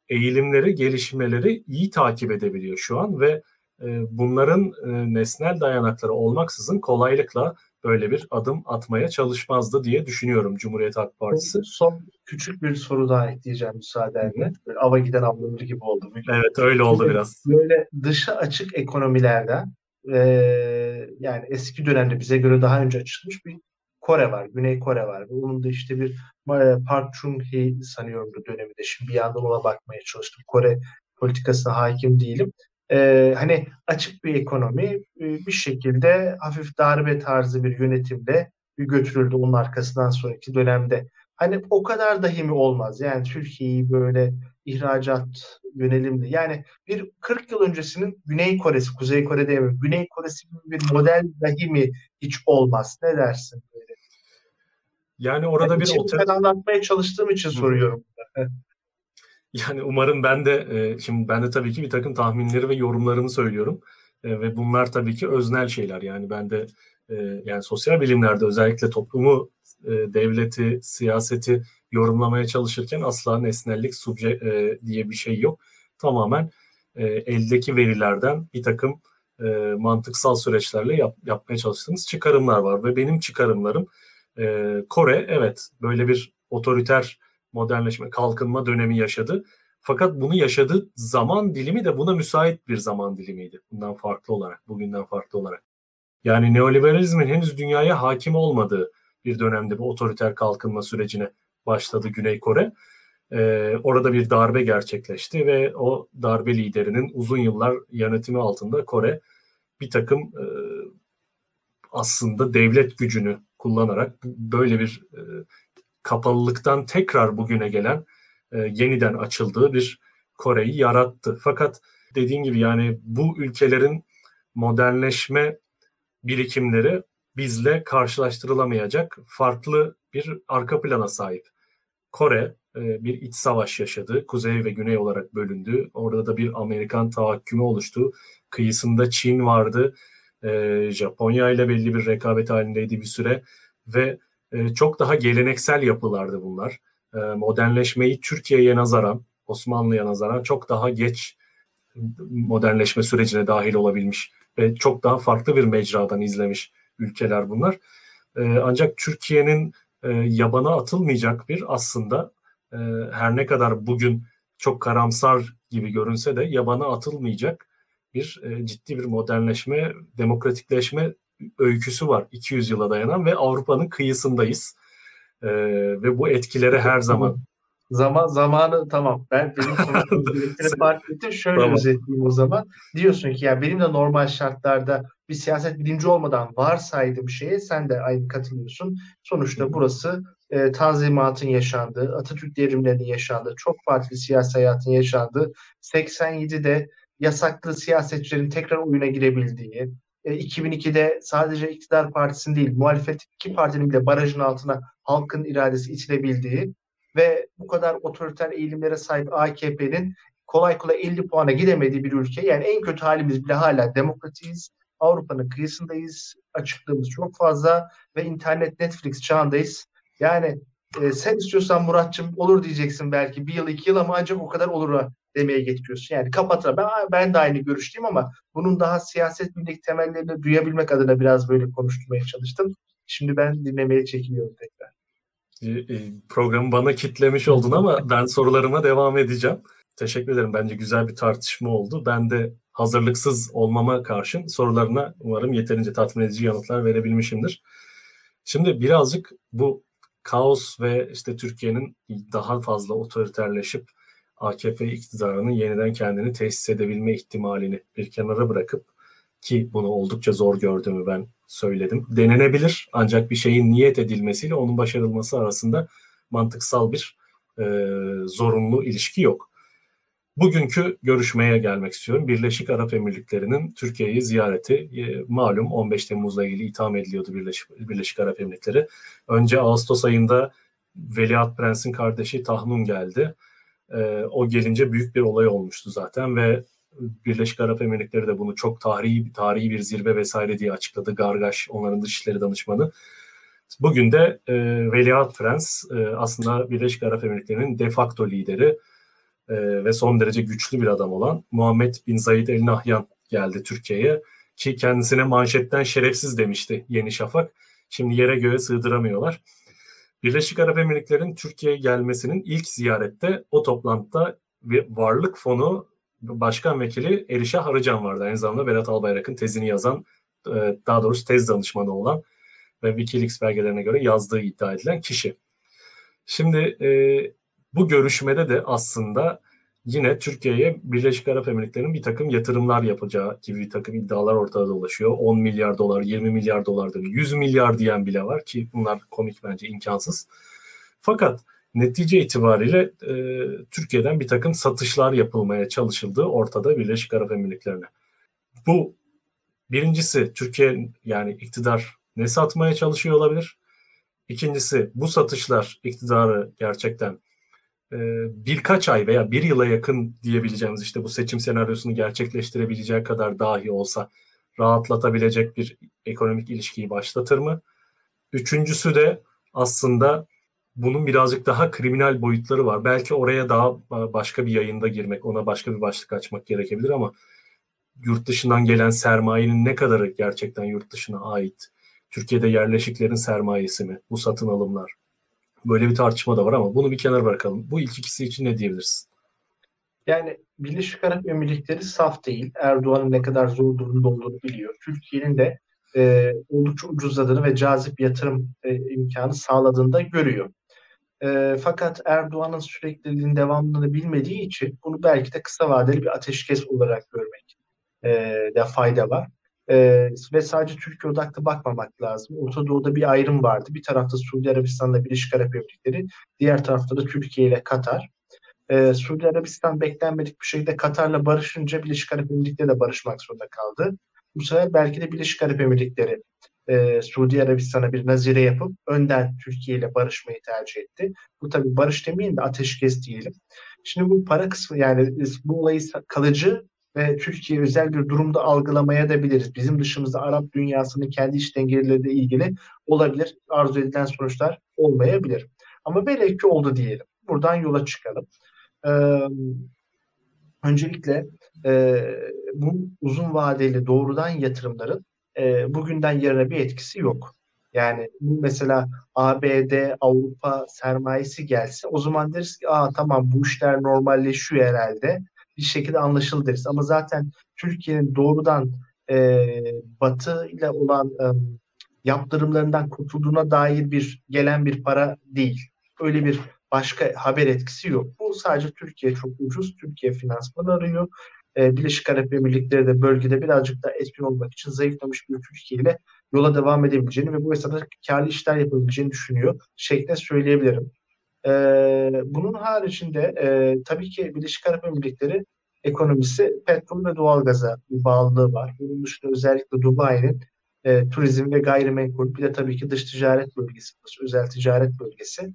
eğilimleri, gelişmeleri iyi takip edebiliyor şu an ve e, bunların e, nesnel dayanakları olmaksızın kolaylıkla böyle bir adım atmaya çalışmazdı diye düşünüyorum Cumhuriyet Halk Partisi. Son küçük bir soru daha ekleyeceğim müsaadenle. Böyle ava giden ablamır gibi oldu. Evet öyle oldu biraz. Böyle dışa açık ekonomilerden e, yani eski dönemde bize göre daha önce açılmış bir Kore var. Güney Kore var. Ve onun da işte bir Park Chung-hee sanıyorum bu döneminde. Şimdi bir yandan ona bakmaya çalıştım. Kore politikasına hakim değilim e, hani açık bir ekonomi e, bir şekilde hafif darbe tarzı bir yönetimle bir götürüldü onun arkasından sonraki dönemde. Hani o kadar dahi mi olmaz? Yani Türkiye'yi böyle ihracat yönelimli. Yani bir 40 yıl öncesinin Güney Kore'si, Kuzey Kore değil mi? Güney Kore'si gibi bir model dahi mi hiç olmaz? Ne dersin böyle? Yani orada yani bir otel... anlatmaya çalıştığım için soruyorum. Yani umarım ben de e, şimdi ben de tabii ki bir takım tahminleri ve yorumlarımı söylüyorum. E, ve bunlar tabii ki öznel şeyler. Yani ben de e, yani sosyal bilimlerde özellikle toplumu, devleti, siyaseti yorumlamaya çalışırken asla nesnellik subje diye bir şey yok. Tamamen eldeki verilerden bir takım mantıksal süreçlerle yap, yapmaya çalıştığımız çıkarımlar var. Ve benim çıkarımlarım Kore evet böyle bir otoriter modernleşme, kalkınma dönemi yaşadı. Fakat bunu yaşadığı zaman dilimi de buna müsait bir zaman dilimiydi. Bundan farklı olarak, bugünden farklı olarak. Yani neoliberalizmin henüz dünyaya hakim olmadığı bir dönemde bu otoriter kalkınma sürecine başladı Güney Kore. Ee, orada bir darbe gerçekleşti ve o darbe liderinin uzun yıllar yönetimi altında Kore bir takım e, aslında devlet gücünü kullanarak böyle bir e, kapalılıktan tekrar bugüne gelen e, yeniden açıldığı bir Kore'yi yarattı. Fakat dediğin gibi yani bu ülkelerin modernleşme birikimleri bizle karşılaştırılamayacak farklı bir arka plana sahip. Kore e, bir iç savaş yaşadı. Kuzey ve güney olarak bölündü. Orada da bir Amerikan tahakkümü oluştu. Kıyısında Çin vardı. E, Japonya ile belli bir rekabet halindeydi bir süre ve e, çok daha geleneksel yapılardı bunlar. Modernleşmeyi Türkiye'ye nazaran, Osmanlı'ya nazaran çok daha geç modernleşme sürecine dahil olabilmiş ve çok daha farklı bir mecradan izlemiş ülkeler bunlar. Ancak Türkiye'nin yabana atılmayacak bir aslında e, her ne kadar bugün çok karamsar gibi görünse de yabana atılmayacak bir e, ciddi bir modernleşme, demokratikleşme öyküsü var 200 yıla dayanan ve Avrupa'nın kıyısındayız. E, ve bu etkileri her zaman Zaman zamanı tamam. Ben benim fark ettim. Şöyle tamam. özetleyeyim o zaman. Diyorsun ki ya benim de normal şartlarda bir siyaset bilimci olmadan varsaydığım şeye sen de aynı katılıyorsun. Sonuçta burası e, Tanzimat'ın yaşandığı, Atatürk devrimlerinin yaşandığı, çok partili siyasi hayatın yaşandığı, 87'de yasaklı siyasetçilerin tekrar oyuna girebildiği, e, 2002'de sadece iktidar partisinin değil, muhalefet iki partinin bile barajın altına halkın iradesi itilebildiği ve bu kadar otoriter eğilimlere sahip AKP'nin kolay kolay 50 puana gidemediği bir ülke. Yani en kötü halimiz bile hala demokratiyiz. Avrupa'nın kıyısındayız. Açıklığımız çok fazla ve internet Netflix çağındayız. Yani e, sen istiyorsan Muratçım olur diyeceksin belki bir yıl iki yıl ama ancak o kadar olur demeye getiriyorsun. Yani kapatır. Ben, ben de aynı görüşteyim ama bunun daha siyaset birlik temellerini duyabilmek adına biraz böyle konuşturmaya çalıştım. Şimdi ben dinlemeye çekiliyorum tekrar. E, e, programı bana kitlemiş oldun ama ben sorularıma devam edeceğim. Teşekkür ederim. Bence güzel bir tartışma oldu. Ben de hazırlıksız olmama karşın sorularına umarım yeterince tatmin edici yanıtlar verebilmişimdir. Şimdi birazcık bu kaos ve işte Türkiye'nin daha fazla otoriterleşip AKP iktidarının yeniden kendini tesis edebilme ihtimalini bir kenara bırakıp ki bunu oldukça zor gördüğümü ben söyledim. Denenebilir ancak bir şeyin niyet edilmesiyle onun başarılması arasında mantıksal bir e, zorunlu ilişki yok. Bugünkü görüşmeye gelmek istiyorum. Birleşik Arap Emirlikleri'nin Türkiye'yi ziyareti e, malum 15 Temmuz'la ilgili itham ediliyordu Birleşik, Birleşik Arap Emirlikleri. Önce Ağustos ayında Veliaht Prens'in kardeşi Tahnun geldi. E, o gelince büyük bir olay olmuştu zaten ve Birleşik Arap Emirlikleri de bunu çok tarihi tarihi bir zirve vesaire diye açıkladı. Gargaş onların dışişleri danışmanı. Bugün de e, Veliaht Prens e, aslında Birleşik Arap Emirlikleri'nin de facto lideri e, ve son derece güçlü bir adam olan Muhammed Bin Zayed El Nahyan geldi Türkiye'ye ki kendisine manşetten şerefsiz demişti Yeni Şafak. Şimdi yere göğe sığdıramıyorlar. Birleşik Arap Emirlikleri'nin Türkiye'ye gelmesinin ilk ziyarette o toplantıda bir varlık fonu başkan vekili Erişah Arıcan vardı. Aynı zamanda Berat Albayrak'ın tezini yazan, e, daha doğrusu tez danışmanı olan ve Wikileaks belgelerine göre yazdığı iddia edilen kişi. Şimdi e, bu görüşmede de aslında yine Türkiye'ye Birleşik Arap Emirlikleri'nin bir takım yatırımlar yapacağı gibi bir takım iddialar ortada dolaşıyor. 10 milyar dolar, 20 milyar dolar, 100 milyar diyen bile var ki bunlar komik bence imkansız. Fakat netice itibariyle e, Türkiye'den bir takım satışlar yapılmaya çalışıldığı ortada Birleşik Arap Emirlikleri'ne. Bu birincisi Türkiye yani iktidar ne satmaya çalışıyor olabilir? İkincisi bu satışlar iktidarı gerçekten birkaç ay veya bir yıla yakın diyebileceğimiz işte bu seçim senaryosunu gerçekleştirebileceği kadar dahi olsa rahatlatabilecek bir ekonomik ilişkiyi başlatır mı? Üçüncüsü de aslında bunun birazcık daha kriminal boyutları var. Belki oraya daha başka bir yayında girmek, ona başka bir başlık açmak gerekebilir ama yurt dışından gelen sermayenin ne kadarı gerçekten yurt dışına ait? Türkiye'de yerleşiklerin sermayesi mi? Bu satın alımlar. Böyle bir tartışma da var ama bunu bir kenara bırakalım. Bu ilk ikisi için ne diyebilirsin? Yani Birleşik Arap Emirlikleri saf değil. Erdoğan'ın ne kadar zor durumda olduğunu biliyor. Türkiye'nin de e, oldukça ucuzladığını ve cazip yatırım e, imkanı sağladığını da görüyor. E, fakat Erdoğan'ın sürekliliğinin devamlılığını bilmediği için bunu belki de kısa vadeli bir ateşkes olarak görmek e, de fayda var. E, ve sadece Türkiye odaklı bakmamak lazım. Orta Doğu'da bir ayrım vardı. Bir tarafta Suudi Arabistan'la Birleşik Arap Emirlikleri, diğer tarafta da Türkiye ile Katar. E, Suudi Arabistan beklenmedik bir şekilde Katar'la barışınca Birleşik Arap Emirlikleri de barışmak zorunda kaldı. Bu sefer belki de Birleşik Arap Emirlikleri e, Suudi Arabistan'a bir nazire yapıp önden Türkiye ile barışmayı tercih etti. Bu tabi barış demeyin de ateşkes diyelim. Şimdi bu para kısmı yani bu olayı kalıcı ve Türkiye özel bir durumda algılamaya da biliriz. Bizim dışımızda Arap dünyasının kendi iç dengeleriyle ilgili olabilir. Arzu edilen sonuçlar olmayabilir. Ama velev ki oldu diyelim. Buradan yola çıkalım. Ee, öncelikle e, bu uzun vadeli doğrudan yatırımların e, bugünden yarına bir etkisi yok. Yani mesela ABD, Avrupa sermayesi gelse o zaman deriz ki Aa, tamam bu işler normalleşiyor herhalde. Bir şekilde anlaşılır deriz. Ama zaten Türkiye'nin doğrudan e, Batı ile olan e, yaptırımlarından kurtulduğuna dair bir gelen bir para değil. Öyle bir başka haber etkisi yok. Bu sadece Türkiye çok ucuz. Türkiye finansman arıyor. Ee, Birleşik Arap Emirlikleri de bölgede birazcık daha etkin olmak için zayıflamış bir Türkiye ile yola devam edebileceğini ve bu hesapta karlı işler yapabileceğini düşünüyor şeklinde söyleyebilirim. Ee, bunun haricinde e, tabii ki Birleşik Arap Emirlikleri ekonomisi petrol ve doğalgaza bir bağlılığı var. Bunun dışında özellikle Dubai'nin e, turizm ve gayrimenkul bir de tabii ki dış ticaret bölgesi, özel ticaret bölgesi.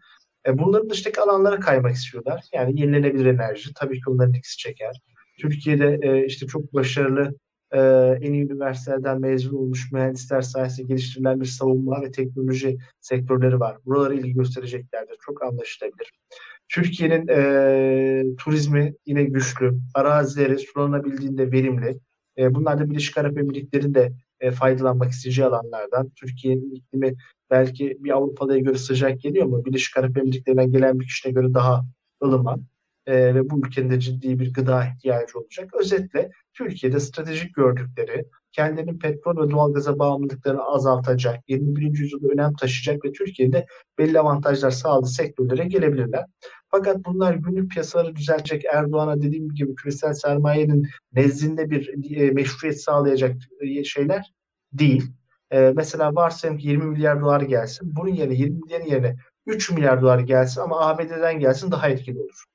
E, bunların dışındaki alanlara kaymak istiyorlar. Yani yenilenebilir enerji tabii ki onların ikisi çeker. Türkiye'de e, işte çok başarılı e, en iyi üniversitelerden mezun olmuş mühendisler sayesinde geliştirilen bir savunma ve teknoloji sektörleri var. Buralara ilgi göstereceklerdir. Çok anlaşılabilir. Türkiye'nin e, turizmi yine güçlü. Arazileri sulanabildiğinde verimli. E, bunlar da Birleşik Arap Emirlikleri de e, faydalanmak isteyeceği alanlardan. Türkiye'nin iklimi belki bir Avrupalı'ya göre sıcak geliyor ama Birleşik Arap Emirlikleri'nden gelen bir kişiye göre daha ılıman e, ve bu ülkenin de ciddi bir gıda ihtiyacı olacak. Özetle Türkiye'de stratejik gördükleri, kendinin petrol ve doğalgaza bağımlılıklarını azaltacak, 21. yüzyılda önem taşıyacak ve Türkiye'de belli avantajlar sağladığı sektörlere gelebilirler. Fakat bunlar günlük piyasaları düzeltecek Erdoğan'a dediğim gibi küresel sermayenin nezdinde bir e, meşruiyet sağlayacak e, şeyler değil. E, mesela varsayalım ki 20 milyar dolar gelsin. Bunun yerine 20 milyar yerine 3 milyar dolar gelsin ama ABD'den gelsin daha etkili olur.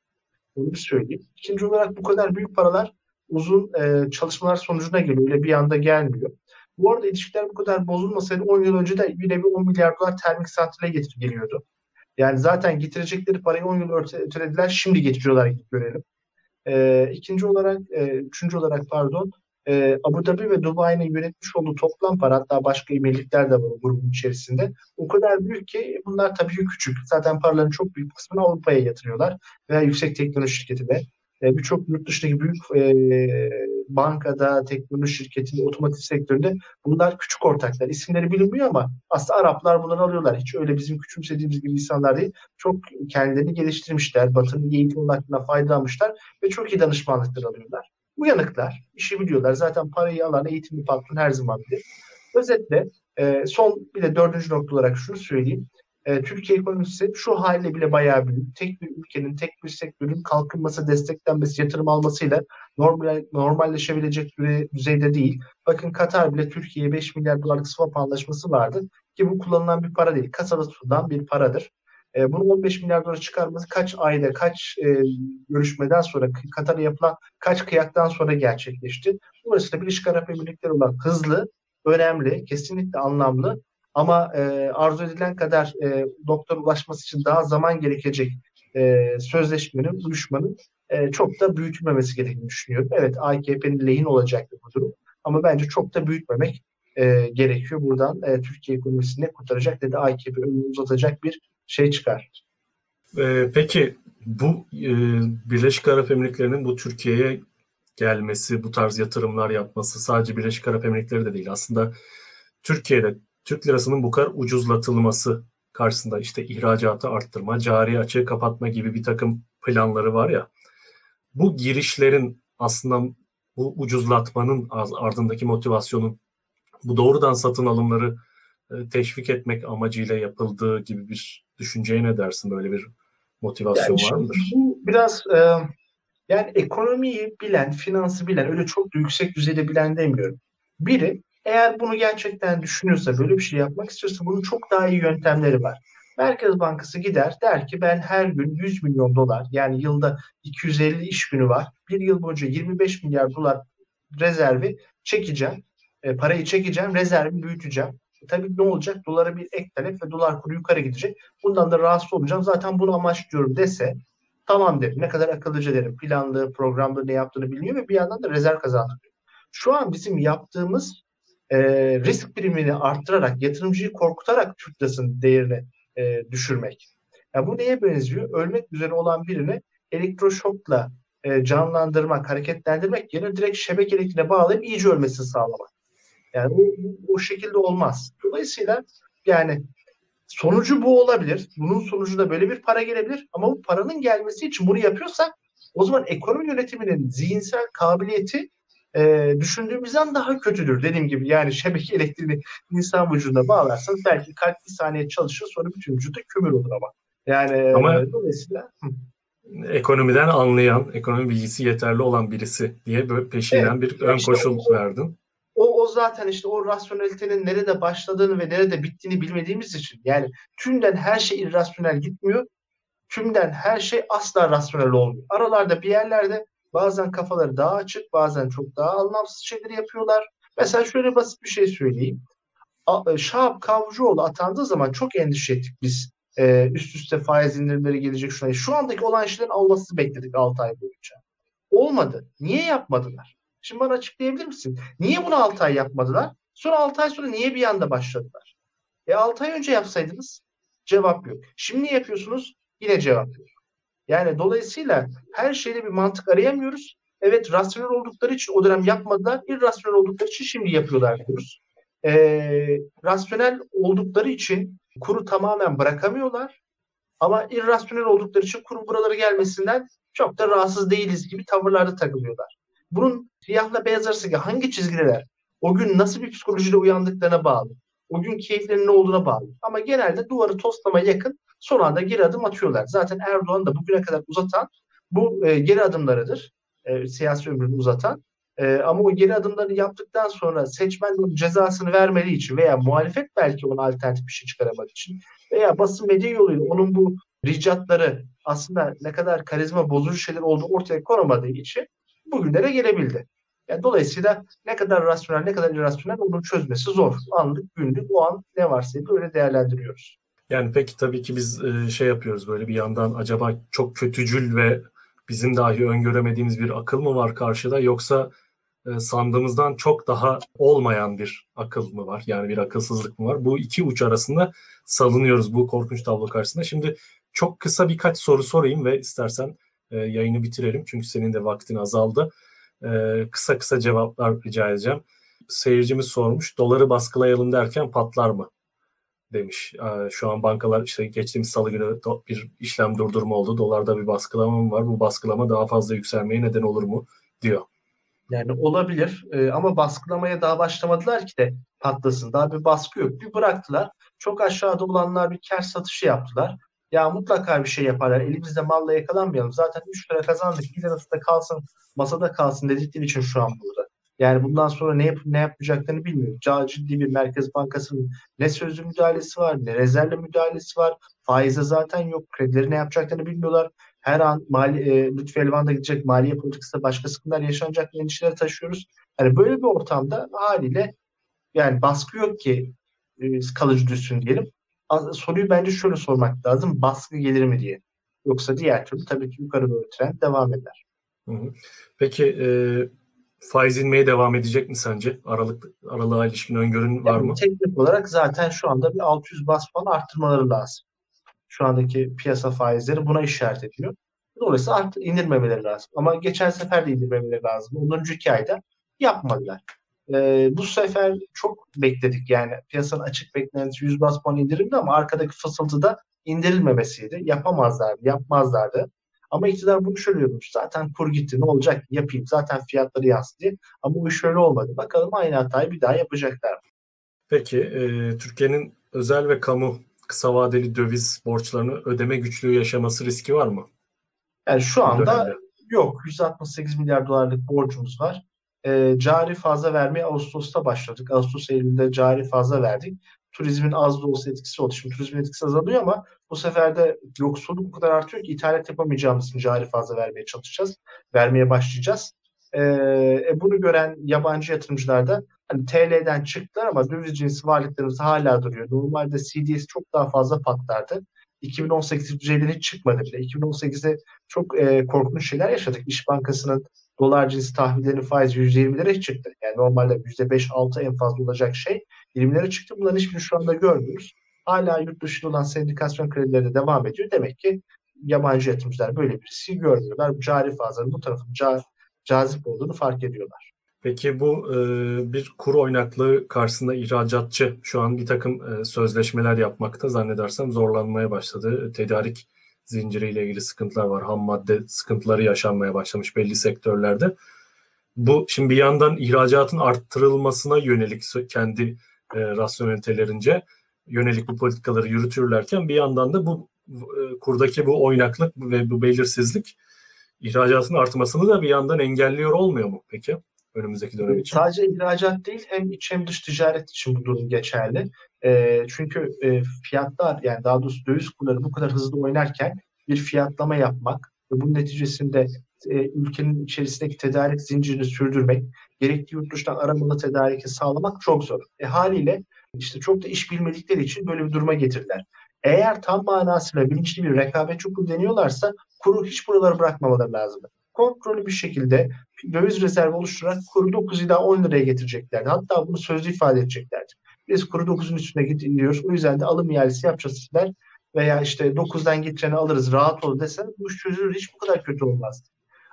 Bunu bir söyleyeyim. İkinci olarak bu kadar büyük paralar uzun e, çalışmalar sonucuna geliyor. Öyle bir anda gelmiyor. Bu arada ilişkiler bu kadar bozulmasaydı 10 yıl önce de yine bir 10 milyar dolar termik santrale getir geliyordu. Yani zaten getirecekleri parayı 10 yıl ötelediler. Şimdi getiriyorlar görelim. E, ikinci olarak, e, üçüncü olarak pardon, e, Abu Dhabi ve Dubai'nin yönetmiş olduğu toplam para hatta başka emirlikler de var o grubun içerisinde. O kadar büyük ki bunlar tabii ki küçük. Zaten paraların çok büyük kısmını Avrupa'ya yatırıyorlar veya yüksek teknoloji şirketine. E, Birçok yurt dışındaki büyük e, bankada, teknoloji şirketinde, otomotiv sektöründe bunlar küçük ortaklar. İsimleri bilinmiyor ama aslında Araplar bunları alıyorlar. Hiç öyle bizim küçümsediğimiz gibi insanlar değil. Çok kendilerini geliştirmişler. Batı'nın eğitim hakkında faydalanmışlar ve çok iyi danışmanlıklar alıyorlar. Uyanıklar, işi biliyorlar. Zaten parayı alan eğitimli patron her zaman bilir. Özetle e, son bir de dördüncü nokta olarak şunu söyleyeyim. E, Türkiye ekonomisi şu haliyle bile bayağı büyük. Tek bir ülkenin, tek bir sektörün kalkınması, desteklenmesi, yatırım almasıyla normal, normalleşebilecek bir düzeyde değil. Bakın Katar bile Türkiye'ye 5 milyar dolarlık swap anlaşması vardı. Ki bu kullanılan bir para değil. Kasada tutulan bir paradır. E, bunu 15 milyar dolara çıkarması kaç ayda, kaç e, görüşmeden sonra, Katar'a yapılan kaç kıyaktan sonra gerçekleşti. Dolayısıyla Birleşik Arap Emirlikleri olan hızlı, önemli, kesinlikle anlamlı ama e, arzu edilen kadar e, doktor ulaşması için daha zaman gerekecek e, sözleşmenin, uyuşmanın e, çok da büyütülmemesi gerektiğini düşünüyorum. Evet AKP'nin lehin olacaktır bu durum ama bence çok da büyütmemek e, gerekiyor. Buradan e, Türkiye ekonomisini kurtaracak ne de AKP önünü uzatacak bir şey çıkar. Ee, peki bu e, Birleşik Arap Emirlikleri'nin bu Türkiye'ye gelmesi, bu tarz yatırımlar yapması sadece Birleşik Arap Emirlikleri de değil. Aslında Türkiye'de Türk lirasının bu kadar ucuzlatılması karşısında işte ihracatı arttırma, cari açığı kapatma gibi bir takım planları var ya. Bu girişlerin aslında bu ucuzlatmanın ardındaki motivasyonun bu doğrudan satın alımları e, teşvik etmek amacıyla yapıldığı gibi bir düşünceye ne dersin? Böyle bir motivasyon yani var mıdır? Biraz e, yani ekonomiyi bilen, finansı bilen, öyle çok da yüksek düzeyde bilen demiyorum. Biri eğer bunu gerçekten düşünüyorsa, böyle bir şey yapmak istiyorsa bunun çok daha iyi yöntemleri var. Merkez Bankası gider der ki ben her gün 100 milyon dolar yani yılda 250 iş günü var. Bir yıl boyunca 25 milyar dolar rezervi çekeceğim E, parayı çekeceğim, rezervimi büyüteceğim. E, tabii ne olacak? Dolara bir ek talep ve dolar kuru yukarı gidecek. Bundan da rahatsız olacağım. Zaten bunu amaçlıyorum dese tamam derim. Ne kadar akıllıca derim. Planlı, programlı ne yaptığını bilmiyor ve bir yandan da rezerv kazandırıyor. Şu an bizim yaptığımız e, risk primini arttırarak, yatırımcıyı korkutarak Türk lirasının değerini e, düşürmek. Yani bu neye benziyor? Ölmek üzere olan birini elektroşokla e, canlandırmak, hareketlendirmek yerine direkt şebeke elektriğine bağlayıp iyice ölmesini sağlamak. Yani o, o şekilde olmaz. Dolayısıyla yani sonucu bu olabilir. Bunun sonucu da böyle bir para gelebilir. Ama bu paranın gelmesi için bunu yapıyorsak o zaman ekonomi yönetiminin zihinsel kabiliyeti e, düşündüğümüzden daha kötüdür. Dediğim gibi yani şebeke elektriğini insan vücuduna bağlarsanız belki kalp bir saniye çalışır sonra bütün vücuda kömür olur ama. Yani ama e, dolayısıyla ekonomiden anlayan, ekonomi bilgisi yeterli olan birisi diye böyle peşinden evet, bir ön işte koşul o, verdin. Zaten işte o rasyonelitenin nerede başladığını ve nerede bittiğini bilmediğimiz için yani tümden her şey irrasyonel gitmiyor. Tümden her şey asla rasyonel olmuyor. Aralarda bir yerlerde bazen kafaları daha açık, bazen çok daha anlamsız şeyleri yapıyorlar. Mesela şöyle basit bir şey söyleyeyim. E, Şahap Kavcıoğlu atandığı zaman çok endişe ettik biz e, üst üste faiz indirimleri gelecek şuna. Şu andaki olan şeylerin olmasını bekledik 6 ay boyunca. Olmadı. Niye yapmadılar? Şimdi bana açıklayabilir misin? Niye bunu 6 ay yapmadılar? Sonra 6 ay sonra niye bir anda başladılar? E 6 ay önce yapsaydınız cevap yok. Şimdi yapıyorsunuz yine cevap yok. Yani dolayısıyla her şeyde bir mantık arayamıyoruz. Evet rasyonel oldukları için o dönem yapmadılar. İrrasyonel oldukları için şimdi yapıyorlar diyoruz. Ee, rasyonel oldukları için kuru tamamen bırakamıyorlar. Ama irrasyonel oldukları için kurun buraları gelmesinden çok da rahatsız değiliz gibi tavırlarda takılıyorlar. Bunun siyahla beyaz arasındaki hangi çizgiler o gün nasıl bir psikolojiyle uyandıklarına bağlı. O gün keyiflerinin ne olduğuna bağlı. Ama genelde duvarı toslamaya yakın son anda geri adım atıyorlar. Zaten Erdoğan da bugüne kadar uzatan bu e, geri adımlarıdır. E, siyasi ömrünü uzatan. E, ama o geri adımları yaptıktan sonra seçmen cezasını vermediği için veya muhalefet belki ona alternatif bir şey çıkaramadığı için veya basın medya yoluyla onun bu ricatları aslında ne kadar karizma bozucu şeyler olduğu ortaya konamadığı için bugünlere gelebildi. Yani dolayısıyla ne kadar rasyonel ne kadar irrasyonel onu çözmesi zor. Anlık günlük o an ne varsa böyle değerlendiriyoruz. Yani peki tabii ki biz şey yapıyoruz böyle bir yandan acaba çok kötücül ve bizim dahi öngöremediğimiz bir akıl mı var karşıda yoksa e, sandığımızdan çok daha olmayan bir akıl mı var? Yani bir akılsızlık mı var? Bu iki uç arasında salınıyoruz bu korkunç tablo karşısında. Şimdi çok kısa birkaç soru sorayım ve istersen e, yayını bitirelim. Çünkü senin de vaktin azaldı. E, kısa kısa cevaplar rica edeceğim. Seyircimiz sormuş. Doları baskılayalım derken patlar mı? demiş. Şu an bankalar işte geçtiğimiz salı günü bir işlem durdurma oldu. Dolarda bir baskılama mı var? Bu baskılama daha fazla yükselmeye neden olur mu? diyor. Yani olabilir e, ama baskılamaya daha başlamadılar ki de patlasın. Daha bir baskı yok. Bir bıraktılar. Çok aşağıda olanlar bir kar satışı yaptılar. Ya mutlaka bir şey yaparlar. Elimizde malla yakalanmayalım. Zaten 3 lira kazandık. 1 lirası da kalsın, masada kalsın dedikleri için şu an burada. Yani bundan sonra ne yapıp ne yapacaklarını bilmiyor. Daha ciddi bir Merkez Bankası'nın ne sözlü müdahalesi var, ne rezervli müdahalesi var. Faize zaten yok. Kredileri ne yapacaklarını bilmiyorlar her an mali, e, Lütfi Elvan'da gidecek maliye politikasında başka sıkıntılar yaşanacak endişeleri taşıyoruz. Yani böyle bir ortamda haliyle yani baskı yok ki e, kalıcı düşsün diyelim. Soruyu bence şöyle sormak lazım. Baskı gelir mi diye. Yoksa diğer türlü tabii ki yukarı doğru trend devam eder. Peki e, faiz inmeye devam edecek mi sence? Aralık aralığa ilişkin öngörün var yani mı? Teknik olarak zaten şu anda bir 600 bas puan arttırmaları lazım şu andaki piyasa faizleri buna işaret ediyor. Dolayısıyla artık indirmemeleri lazım. Ama geçen sefer de indirmemeleri lazım. 10. iki ayda yapmadılar. Ee, bu sefer çok bekledik yani piyasanın açık beklentisi 100 bas puan indirimdi ama arkadaki fısıltıda indirilmemesiydi. Yapamazlardı, yapmazlardı. Ama iktidar bunu söylüyormuş. Zaten kur gitti ne olacak yapayım zaten fiyatları yansıdı. Ama bu şöyle olmadı. Bakalım aynı hatayı bir daha yapacaklar. Peki e, Türkiye'nin özel ve kamu kısa vadeli döviz borçlarını ödeme güçlüğü yaşaması riski var mı? Yani şu anda yok. 168 milyar dolarlık borcumuz var. E, cari fazla vermeye Ağustos'ta başladık. Ağustos Eylül'de cari fazla verdik. Turizmin az da olsa etkisi oldu. Şimdi turizmin etkisi azalıyor ama bu sefer de yoksulluk o kadar artıyor ki ithalat yapamayacağımız için cari fazla vermeye çalışacağız. Vermeye başlayacağız. E, bunu gören yabancı yatırımcılar da Hani TL'den çıktılar ama döviz cinsi varlıklarımız hala duruyor. Normalde CDS çok daha fazla patlardı. 2018 düzeyden hiç çıkmadı bile. 2018'de çok e, korkunç şeyler yaşadık. İş Bankası'nın dolar cinsi tahvillerinin faizi %20'lere çıktı. Yani normalde %5-6 en fazla olacak şey 20'lere çıktı. Bunların hiçbirini şu anda görmüyoruz. Hala yurt dışında olan sendikasyon kredileri de devam ediyor. Demek ki yabancı yatırımcılar böyle bir riski görmüyorlar. Cari fazlanın bu tarafın ca cazip olduğunu fark ediyorlar. Peki bu e, bir kur oynaklığı karşısında ihracatçı şu an bir takım e, sözleşmeler yapmakta zannedersem zorlanmaya başladı. Tedarik zinciriyle ilgili sıkıntılar var. Ham madde sıkıntıları yaşanmaya başlamış belli sektörlerde. Bu şimdi bir yandan ihracatın arttırılmasına yönelik kendi e, rasyonelitelerince yönelik bu politikaları yürütürlerken bir yandan da bu e, kurdaki bu oynaklık ve bu belirsizlik ihracatın artmasını da bir yandan engelliyor olmuyor mu peki? Önümüzdeki dönem için? Sadece ihracat değil hem iç hem dış ticaret için bu durum geçerli. E, çünkü e, fiyatlar yani daha doğrusu döviz kurları bu kadar hızlı oynarken bir fiyatlama yapmak ve bunun neticesinde e, ülkenin içerisindeki tedarik zincirini sürdürmek, gerekli yurt dışından aramalı tedariki sağlamak çok zor. E, haliyle işte çok da iş bilmedikleri için böyle bir duruma getirdiler. Eğer tam manasıyla bilinçli bir rekabetçi kur deniyorlarsa kuru hiç buraları bırakmamaları lazım. Kontrollü bir şekilde döviz rezervi oluşturarak kuru 9 ila 10 liraya getireceklerdi. Hatta bunu sözlü ifade edeceklerdi. Biz kuru 9'un üstüne gidiyoruz. O yüzden de alım ihalesi yapacağız sizler. Veya işte 9'dan getireni alırız rahat ol desen bu iş çözülür. Hiç bu kadar kötü olmazdı.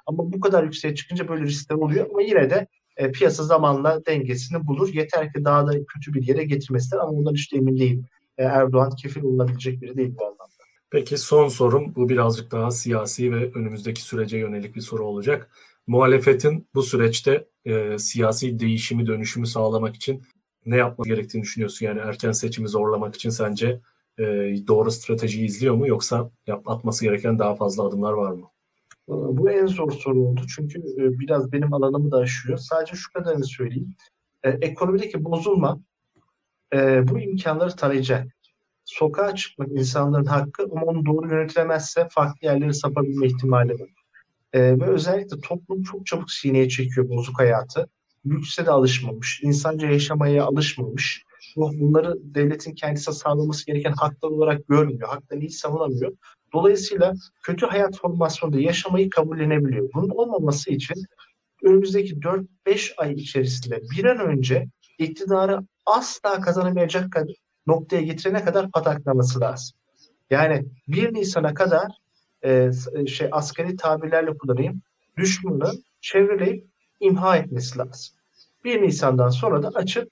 Ama bu kadar yükseğe çıkınca böyle riskler oluyor. Ama yine de e, piyasa zamanla dengesini bulur. Yeter ki daha da kötü bir yere getirmesinler. Ama ondan işte emin değilim. E, Erdoğan kefil olabilecek biri değil bu anlamda. Peki son sorum bu birazcık daha siyasi ve önümüzdeki sürece yönelik bir soru olacak muhalefetin bu süreçte e, siyasi değişimi, dönüşümü sağlamak için ne yapması gerektiğini düşünüyorsun? Yani erken seçimi zorlamak için sence e, doğru strateji izliyor mu yoksa yap, atması gereken daha fazla adımlar var mı? Bu en zor soru oldu çünkü e, biraz benim alanımı da aşıyor. Sadece şu kadarını söyleyeyim. E, ekonomideki bozulma e, bu imkanları tanıyacak. Sokağa çıkmak insanların hakkı ama onu doğru yönetilemezse farklı yerlere sapabilme ihtimali var. E, ve özellikle toplum çok çabuk sineye çekiyor bozuk hayatı. Lükse de alışmamış, insanca yaşamaya alışmamış. Bu, bunları devletin kendisi sağlaması gereken haklar olarak görmüyor. Haklarını hiç savunamıyor. Dolayısıyla kötü hayat formasyonunda yaşamayı kabullenebiliyor. Bunun olmaması için önümüzdeki 4-5 ay içerisinde bir an önce iktidarı asla kazanamayacak noktaya getirene kadar pataklaması lazım. Yani 1 Nisan'a kadar e, şey askeri tabirlerle kullanayım. Düşmanı çevreleyip imha etmesi lazım. 1 Nisan'dan sonra da açıp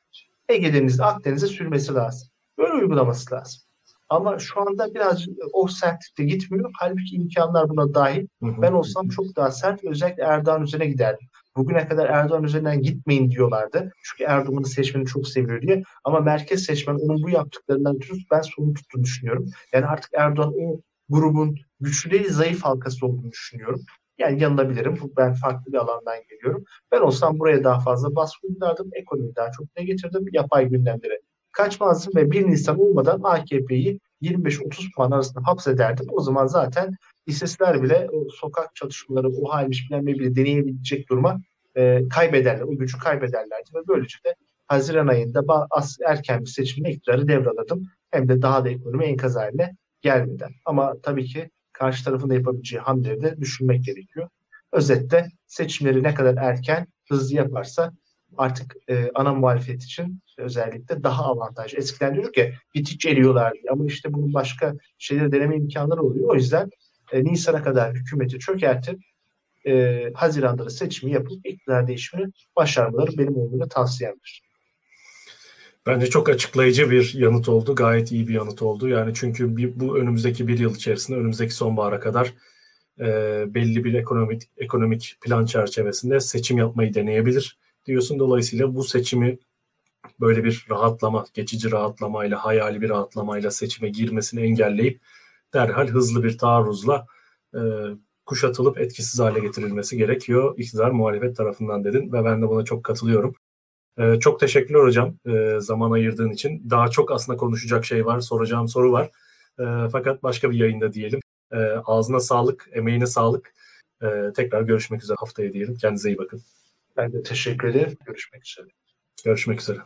Ege Denizi, Akdeniz'e sürmesi lazım. Böyle uygulaması lazım. Ama şu anda biraz o sertlikte gitmiyor. Halbuki imkanlar buna dahil. Ben olsam çok daha sert özellikle Erdoğan üzerine giderdim. Bugüne kadar Erdoğan üzerinden gitmeyin diyorlardı. Çünkü Erdoğan'ı seçmeni çok seviyor diye. Ama merkez seçmen onun bu yaptıklarından ötürü ben sorun tuttuğunu düşünüyorum. Yani artık Erdoğan o grubun güçlü değil zayıf halkası olduğunu düşünüyorum. Yani yanılabilirim. Ben farklı bir alandan geliyorum. Ben olsam buraya daha fazla baskı uygulardım. Ekonomi daha çok ne getirdim? Yapay gündemlere kaçmazdım ve 1 Nisan olmadan AKP'yi 25-30 puan arasında hapsederdim. O zaman zaten listeler bile o sokak çatışmaları, o halmiş bilen bile deneyebilecek duruma e, kaybederler. O gücü kaybederlerdi ve böylece de Haziran ayında erken bir seçimle iktidarı devraladım. Hem de daha da ekonomi enkaz haline gelmeden. Ama tabii ki karşı tarafın da yapabileceği hamleleri de düşünmek gerekiyor. Özetle seçimleri ne kadar erken, hızlı yaparsa artık e, ana muhalefet için özellikle daha avantaj. Eskiden diyorduk ki bitiş eriyorlar diye. ama işte bunun başka şeyleri deneme imkanları oluyor. O yüzden e, Nisan'a kadar hükümeti çökertip e, Haziran'da da seçimi yapıp iktidar değişimini başarmaları benim olduğunu tavsiyemdir. Bence çok açıklayıcı bir yanıt oldu. Gayet iyi bir yanıt oldu. Yani çünkü bir, bu önümüzdeki bir yıl içerisinde, önümüzdeki sonbahara kadar e, belli bir ekonomik ekonomik plan çerçevesinde seçim yapmayı deneyebilir diyorsun. Dolayısıyla bu seçimi böyle bir rahatlama, geçici rahatlamayla, hayali bir rahatlamayla seçime girmesini engelleyip derhal hızlı bir taarruzla e, kuşatılıp etkisiz hale getirilmesi gerekiyor iktidar muhalefet tarafından dedin ve ben de buna çok katılıyorum. Ee, çok teşekkürler hocam e, zaman ayırdığın için. Daha çok aslında konuşacak şey var, soracağım soru var. E, fakat başka bir yayında diyelim. E, ağzına sağlık, emeğine sağlık. E, tekrar görüşmek üzere haftaya diyelim. Kendinize iyi bakın. Ben de teşekkür ederim. Görüşmek üzere. Görüşmek üzere.